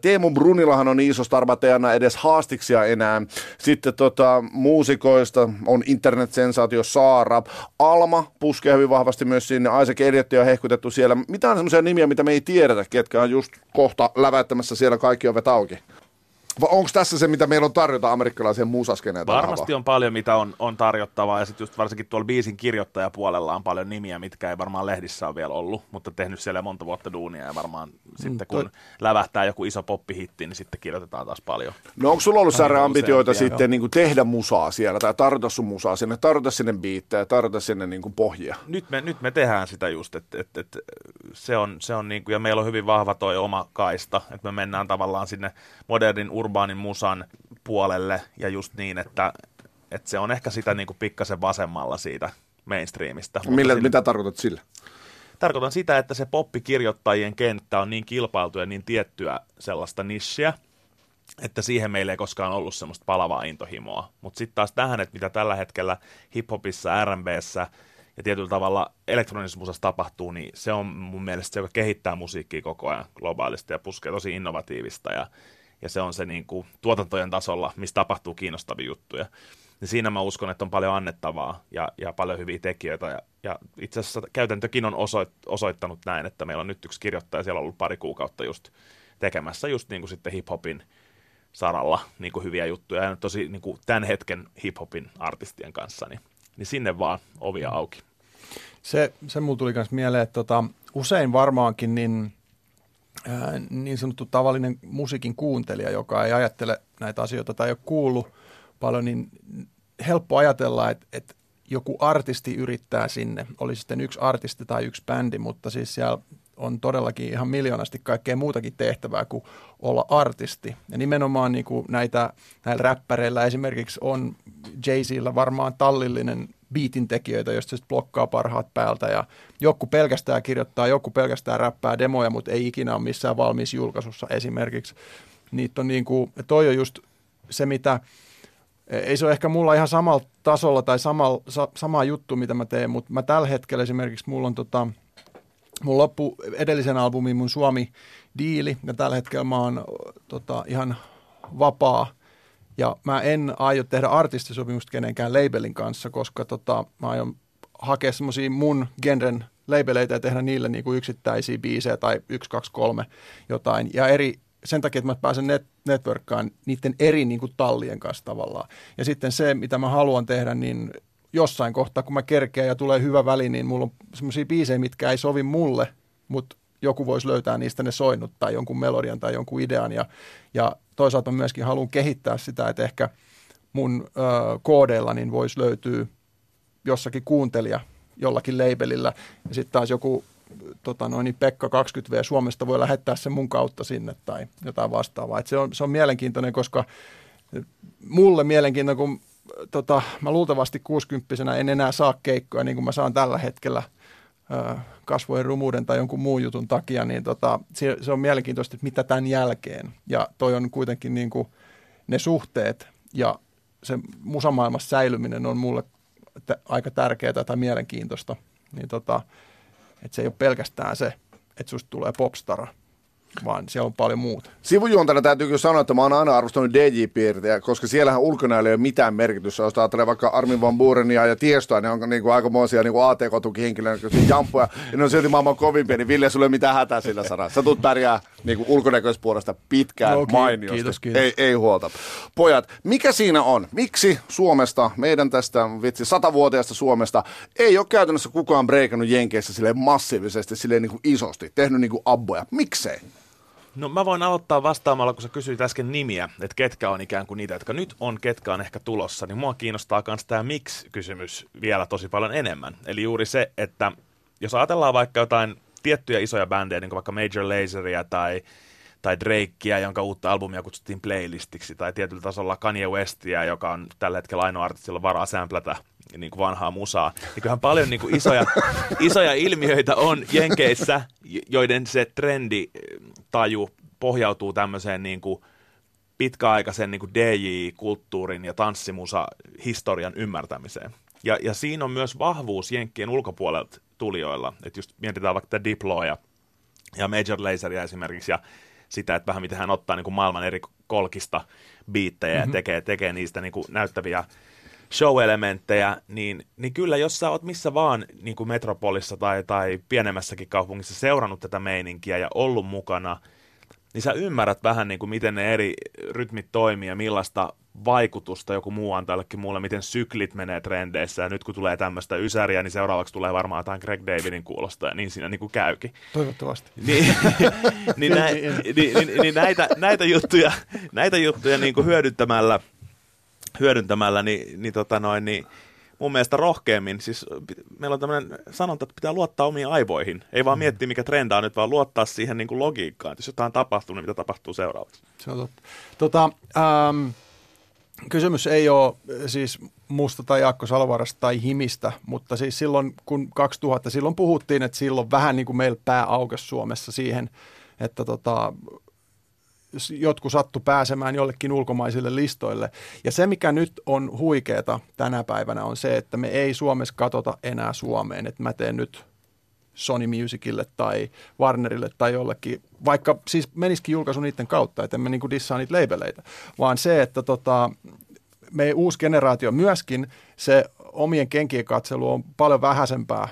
Teemu Brunilahan on iso starbateana edes haastiksia enää. Sitten tota, muusikoista on internetsensaatio Saara. Alma puskee hyvin vahvasti myös sinne. Isaac Elliot on hehkutettu siellä. Mitä on sellaisia nimiä, mitä me ei tiedetä, ketkä on just kohta lävättämässä siellä kaikki ovet auki? Onko tässä se, mitä meillä on tarjota amerikkalaiseen musaskeneen? Varmasti on paljon, mitä on, on tarjottavaa, ja sitten just varsinkin tuolla biisin kirjoittajapuolella on paljon nimiä, mitkä ei varmaan lehdissä ole vielä ollut, mutta tehnyt siellä monta vuotta duunia, ja varmaan mm, sitten kun toi... lävähtää joku iso poppihitti, niin sitten kirjoitetaan taas paljon. No onko sulla ollut säädä ambitioita sitten niin kuin tehdä musaa siellä, tai tarjota sun musaa sinne, tarjota sinne biittejä, tarjota sinne niin kuin pohjia? Nyt me, nyt me tehdään sitä just, että et, et, se on, se on niin kuin, ja meillä on hyvin vahva toi oma kaista, että me mennään tavallaan sinne modernin ur urbaanin musan puolelle ja just niin, että, että se on ehkä sitä niin kuin pikkasen vasemmalla siitä mainstreamista. Mille, sille, mitä tarkoitat sillä? Tarkoitan sitä, että se poppikirjoittajien kenttä on niin kilpailtu ja niin tiettyä sellaista nissiä, että siihen meillä ei koskaan ollut semmoista palavaa intohimoa. Mutta sitten taas tähän, että mitä tällä hetkellä hiphopissa, R&Bssä ja tietyllä tavalla elektronisessa musassa tapahtuu, niin se on mun mielestä se, joka kehittää musiikkia koko ajan globaalisti ja puskee tosi innovatiivista ja ja se on se niin kuin, tuotantojen tasolla, missä tapahtuu kiinnostavia juttuja. Niin siinä mä uskon, että on paljon annettavaa ja, ja paljon hyviä tekijöitä. Ja, ja itse asiassa käytäntökin on osoit, osoittanut näin, että meillä on nyt yksi kirjoittaja, siellä on ollut pari kuukautta just tekemässä just niin kuin sitten hip-hopin saralla niin kuin hyviä juttuja. Ja tosi niin kuin tämän hetken hip-hopin artistien kanssa, niin, niin sinne vaan ovia auki. Se, se mulla tuli myös mieleen, että tota, usein varmaankin niin niin sanottu tavallinen musiikin kuuntelija, joka ei ajattele näitä asioita tai ei ole kuullut paljon, niin helppo ajatella, että, että joku artisti yrittää sinne, oli sitten yksi artisti tai yksi bändi, mutta siis siellä on todellakin ihan miljoonasti kaikkea muutakin tehtävää kuin olla artisti. Ja nimenomaan niin kuin näitä, näillä räppäreillä esimerkiksi on Jay-Zillä varmaan tallillinen biitin tekijöitä, joista sitten blokkaa parhaat päältä ja joku pelkästään kirjoittaa, joku pelkästään räppää demoja, mutta ei ikinä ole missään valmis julkaisussa esimerkiksi. Niitä on niin kuin, toi on just se, mitä, ei se ole ehkä mulla ihan samalla tasolla tai sama, sa, sama juttu, mitä mä teen, mutta mä tällä hetkellä esimerkiksi mulla on tota, mun loppu edellisen albumin mun Suomi-diili ja tällä hetkellä mä oon tota, ihan vapaa ja mä en aio tehdä artistisopimusta kenenkään labelin kanssa, koska tota, mä aion hakea semmoisia mun genren labeleita ja tehdä niille niin kuin yksittäisiä biisejä tai yksi, kaksi, kolme jotain. Ja eri, sen takia, että mä pääsen net, networkkaan niiden eri niin kuin tallien kanssa tavallaan. Ja sitten se, mitä mä haluan tehdä, niin jossain kohtaa, kun mä kerkeän ja tulee hyvä väli, niin mulla on semmoisia biisejä, mitkä ei sovi mulle, mutta joku voisi löytää niistä ne soinnut tai jonkun melodian tai jonkun idean. Ja, ja toisaalta myöskin haluan kehittää sitä, että ehkä mun ö, koodeilla niin voisi löytyä jossakin kuuntelija jollakin labelillä. Ja sitten taas joku tota noin, niin Pekka 20V Suomesta voi lähettää sen mun kautta sinne tai jotain vastaavaa. Et se, on, se on mielenkiintoinen, koska mulle mielenkiintoinen, kun tota, mä luultavasti 60 en enää saa keikkoja niin kuin mä saan tällä hetkellä kasvojen rumuuden tai jonkun muun jutun takia, niin tota, se, se on mielenkiintoista, että mitä tämän jälkeen. Ja toi on kuitenkin niin kuin ne suhteet ja se musamaailmassa säilyminen on mulle t- aika tärkeää tai mielenkiintoista. Niin tota, että se ei ole pelkästään se, että susta tulee popstara, vaan siellä on paljon muuta. Sivujuontana täytyy kyllä sanoa, että mä oon aina arvostanut DJ-piirtejä, koska siellähän ulkonäöllä ei ole mitään merkitystä. Jos ajattelee vaikka Armin Van Burenia ja Tiestoa, niin on niin kuin aikamoisia niin ATK-tukihenkilöitä, jampuja, ja ne on silti maailman kovimpia, niin Ville, sulla ei mitään hätää sillä saralla. Sä tulet pärjää niin ulkonäköisessä puolesta pitkään, no, mainiosti. Kiitos, kiitos. Ei, ei huolta. Pojat, mikä siinä on? Miksi Suomesta, meidän tästä vitsi satavuotiaasta Suomesta, ei ole käytännössä kukaan breikannut Jenkeissä silleen massiivisesti, silleen niin kuin isosti, tehnyt niin kuin abboja? Miksei? No mä voin aloittaa vastaamalla, kun sä kysyit äsken nimiä, että ketkä on ikään kuin niitä, jotka nyt on, ketkä on ehkä tulossa, niin mua kiinnostaa myös tämä miksi-kysymys vielä tosi paljon enemmän. Eli juuri se, että jos ajatellaan vaikka jotain tiettyjä isoja bändejä, niin kuin vaikka Major Lazeria tai, tai Drakea, jonka uutta albumia kutsuttiin playlistiksi, tai tietyllä tasolla Kanye Westia, joka on tällä hetkellä ainoa artisti, jolla varaa sämplätä niin kuin vanhaa musaa. Niin kyllähän paljon niin kuin isoja, isoja ilmiöitä on Jenkeissä, joiden se trenditaju pohjautuu tämmöiseen niin kuin pitkäaikaisen niin kuin DJ-kulttuurin ja tanssimusa-historian ymmärtämiseen. Ja, ja siinä on myös vahvuus Jenkkien ulkopuolelta tulijoilla. Että just mietitään vaikka tätä Diploa ja Major Laseria esimerkiksi ja sitä, että vähän miten hän ottaa niin kuin maailman eri kolkista biittejä mm-hmm. ja tekee, tekee niistä niin kuin näyttäviä show-elementtejä, niin, niin kyllä jos sä oot missä vaan niin kuin metropolissa tai, tai pienemmässäkin kaupungissa seurannut tätä meininkiä ja ollut mukana, niin sä ymmärrät vähän niin kuin miten ne eri rytmit toimii ja millaista vaikutusta joku muu antaa jollekin muulle, miten syklit menee trendeissä, ja nyt kun tulee tämmöistä ysäriä, niin seuraavaksi tulee varmaan jotain Greg Davidin kuulosta, ja niin siinä niin kuin käykin. Toivottavasti. niin, niin, nä, niin, niin, niin, näitä, näitä juttuja, näitä juttuja niin kuin hyödyntämällä, hyödyntämällä niin, niin, tota noin, niin mun mielestä rohkeammin, siis meillä on tämmöinen sanonta, että pitää luottaa omiin aivoihin. Ei vaan mm. miettiä, mikä trendaa nyt, vaan luottaa siihen niin kuin logiikkaan. Että jos jotain tapahtuu, niin mitä tapahtuu seuraavaksi. Se on totta. Tota, ähm, Kysymys ei ole siis musta tai Jaakko Salvarasta tai Himistä, mutta siis silloin kun 2000, silloin puhuttiin, että silloin vähän niin kuin meillä pää aukesi Suomessa siihen, että tota, jotkut sattu pääsemään jollekin ulkomaisille listoille. Ja se, mikä nyt on huikeeta tänä päivänä, on se, että me ei Suomessa katota enää Suomeen. Että mä teen nyt Sony Musicille tai Warnerille tai jollekin, vaikka siis menisikin julkaisu niiden kautta, että emme niin dissaa niitä labeleita, vaan se, että tota, me uusi generaatio myöskin, se omien kenkien katselu on paljon vähäisempää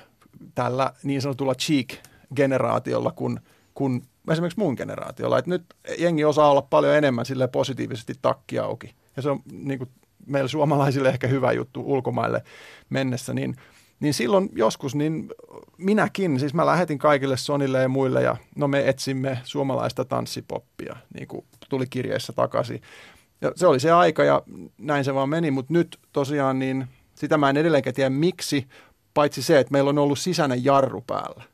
tällä niin sanotulla cheek-generaatiolla kuin, kuin esimerkiksi mun generaatiolla. Et nyt jengi osaa olla paljon enemmän sille positiivisesti takki auki. Ja se on niin kuin meillä suomalaisille ehkä hyvä juttu ulkomaille mennessä, niin – niin silloin joskus niin minäkin, siis mä lähetin kaikille Sonille ja muille ja no me etsimme suomalaista tanssipoppia, niin kuin tuli kirjeessä takaisin. Ja se oli se aika ja näin se vaan meni, mutta nyt tosiaan niin sitä mä en edelleenkään tiedä miksi, paitsi se, että meillä on ollut sisäinen jarru päällä.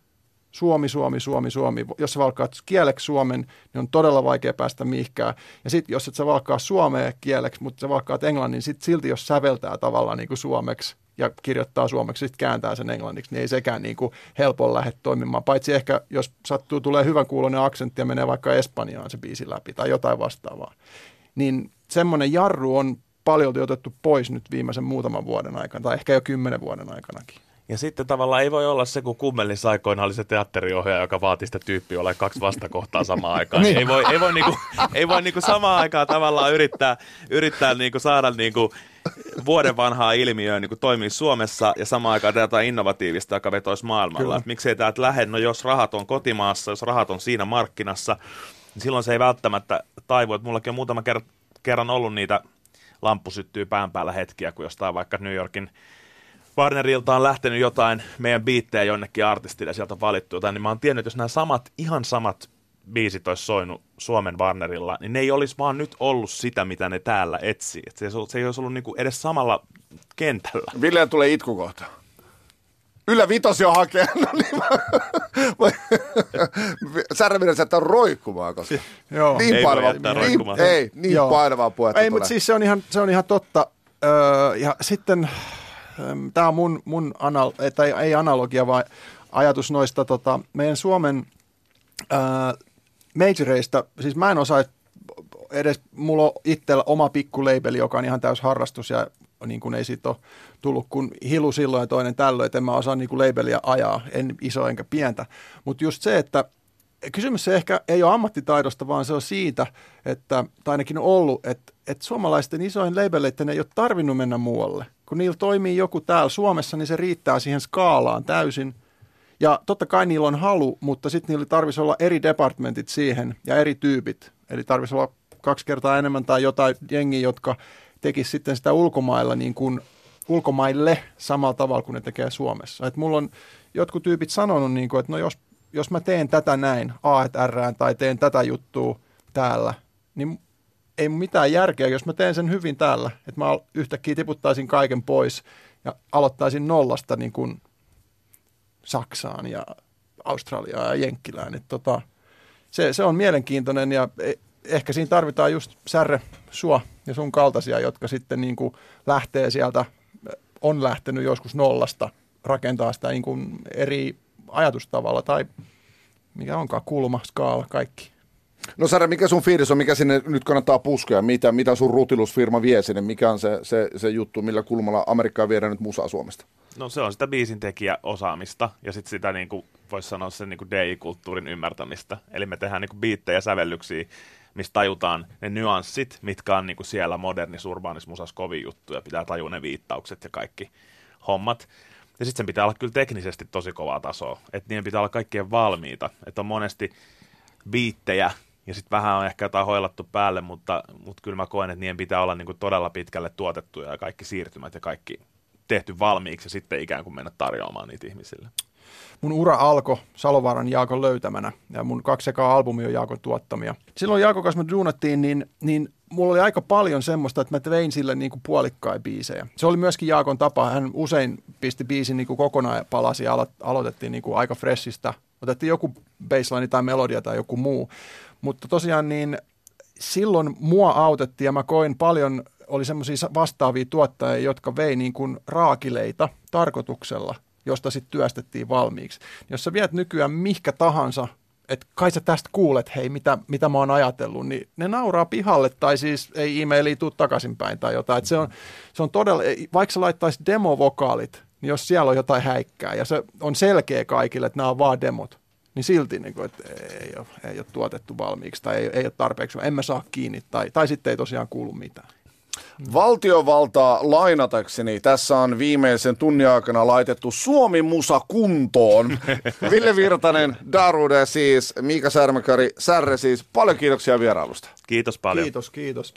Suomi, Suomi, Suomi, Suomi. Jos sä valkkaat kieleksi suomen, niin on todella vaikea päästä mihinkään. Ja sitten jos et sä valkkaa suomea kieleksi, mutta sä valkkaat englannin, niin sit silti jos säveltää tavallaan niin kuin suomeksi, ja kirjoittaa suomeksi, sitten kääntää sen englanniksi, niin ei sekään niin kuin helpon lähde toimimaan. Paitsi ehkä, jos sattuu, tulee hyvän kuulonen aksentti ja menee vaikka Espanjaan se biisi läpi tai jotain vastaavaa. Niin semmoinen jarru on paljon otettu pois nyt viimeisen muutaman vuoden aikana, tai ehkä jo kymmenen vuoden aikanakin. Ja sitten tavallaan ei voi olla se, kun kummelissa aikoina oli se teatteriohjaaja, joka vaati sitä tyyppiä ole kaksi vastakohtaa samaan aikaan. niin. Ei voi, ei voi, niinku, ei voi niinku samaan aikaan tavallaan yrittää, yrittää niinku saada niinku vuoden vanhaa ilmiöä niin toimii Suomessa ja samaan aikaan jotain innovatiivista, joka vetoisi maailmalla. Miksi miksei täältä lähde, no jos rahat on kotimaassa, jos rahat on siinä markkinassa, niin silloin se ei välttämättä taivu. Että mullakin on muutama ker- kerran ollut niitä lamppu syttyy pään päällä hetkiä, kun jostain vaikka New Yorkin Warnerilta on lähtenyt jotain meidän biittejä jonnekin artistille ja sieltä valittu jotain, niin mä oon tiennyt, että jos nämä samat, ihan samat biisit olisi soinut Suomen Warnerilla, niin ne ei olisi vaan nyt ollut sitä, mitä ne täällä etsii. Et se, ei, se ei olisi ollut niinku edes samalla kentällä. Ville tulee itkukohta. Ylä vitos jo hakee. No niin, Särminen sieltä on roikkumaan, koska Joo. niin ei painavaa, niin, ei, niin Joo. painavaa puhetta Ei, mutta siis se on ihan, se on ihan totta. Öö, ja sitten tämä on mun, mun anal, tai ei analogia, vaan ajatus noista tota, meidän Suomen öö, majoreista, siis mä en osaa edes, mulla on itsellä oma pikku labeli, joka on ihan täys harrastus ja niin kuin ei siitä ole tullut kuin hilu silloin ja toinen tällöin, että en mä osaa niin kuin labelia ajaa, en iso enkä pientä. Mutta just se, että kysymys se ehkä ei ole ammattitaidosta, vaan se on siitä, että, tai ainakin on ollut, että, että suomalaisten isoin labeleiden ei ole tarvinnut mennä muualle. Kun niillä toimii joku täällä Suomessa, niin se riittää siihen skaalaan täysin. Ja totta kai niillä on halu, mutta sitten niillä tarvitsisi olla eri departmentit siihen ja eri tyypit. Eli tarvitsisi olla kaksi kertaa enemmän tai jotain jengiä, jotka tekisi sitten sitä ulkomailla niin kuin ulkomaille samalla tavalla kuin ne tekee Suomessa. Et mulla on jotkut tyypit sanonut, niin kuin, että no jos, jos mä teen tätä näin, A tai teen tätä juttua täällä, niin ei mitään järkeä, jos mä teen sen hyvin täällä, että mä yhtäkkiä tiputtaisin kaiken pois ja aloittaisin nollasta niin kuin Saksaan ja Australiaan ja Jenkkilään. Et tota, se, se on mielenkiintoinen ja e, ehkä siinä tarvitaan just särre sua ja sun kaltaisia, jotka sitten niin kuin lähtee sieltä, on lähtenyt joskus nollasta rakentaa sitä niin kuin eri ajatustavalla tai mikä onkaan kulma, skaala, kaikki. No Sara, mikä sun fiilis on, mikä sinne nyt kannattaa puskea, mitä, mitä sun rutilusfirma vie sinne, mikä on se, se, se juttu, millä kulmalla Amerikkaa viedään nyt musaa Suomesta? No se on sitä biisin osaamista ja sitten sitä niin kuin, voisi sanoa sen niin DI-kulttuurin ymmärtämistä. Eli me tehdään niin biittejä sävellyksiä, mistä tajutaan ne nyanssit, mitkä on niin kuin siellä modernissa urbaanis musassa kovin juttuja. Pitää tajua ne viittaukset ja kaikki hommat. Ja sitten sen pitää olla kyllä teknisesti tosi kovaa tasoa. Että niiden pitää olla kaikkien valmiita. Että on monesti biittejä, ja sitten vähän on ehkä jotain hoilattu päälle, mutta, mutta kyllä mä koen, että niiden pitää olla niin kuin todella pitkälle tuotettuja ja kaikki siirtymät ja kaikki tehty valmiiksi ja sitten ikään kuin mennä tarjoamaan niitä ihmisille. Mun ura alkoi Salovaaran Jaakon löytämänä ja mun kaksi sekaa albumia on Jaakon tuottamia. Silloin Jaakon kanssa me duunattiin, niin, niin mulla oli aika paljon semmoista, että mä tein sille niin puolikkain biisejä. Se oli myöskin Jaakon tapa. Hän usein pisti biisin niin kokonaan ja palasi ja alo- aloitettiin niin aika freshistä. Otettiin joku baseline tai melodia tai joku muu. Mutta tosiaan niin silloin mua autettiin ja mä koin paljon, oli semmoisia vastaavia tuottajia, jotka vei niin kuin raakileita tarkoituksella, josta sitten työstettiin valmiiksi. Jos sä viet nykyään mihkä tahansa että kai sä tästä kuulet, hei, mitä, mitä mä oon ajatellut, niin ne nauraa pihalle tai siis ei e-mailiin tuu takaisinpäin tai jotain. Et se, on, se on todella, vaikka sä laittaisit demovokaalit, niin jos siellä on jotain häikkää ja se on selkeä kaikille, että nämä on vaan demot, niin silti niin kuin, että ei ole, ei ole tuotettu valmiiksi tai ei, ei ole tarpeeksi, en mä saa kiinni tai, tai sitten ei tosiaan kuulu mitään. Valtiovaltaa lainatakseni tässä on viimeisen tunnin aikana laitettu Suomi-musa kuntoon. Ville Virtanen, Darude siis, Miika Särmäkäri, Särre siis. Paljon kiitoksia vierailusta. Kiitos paljon. Kiitos, kiitos.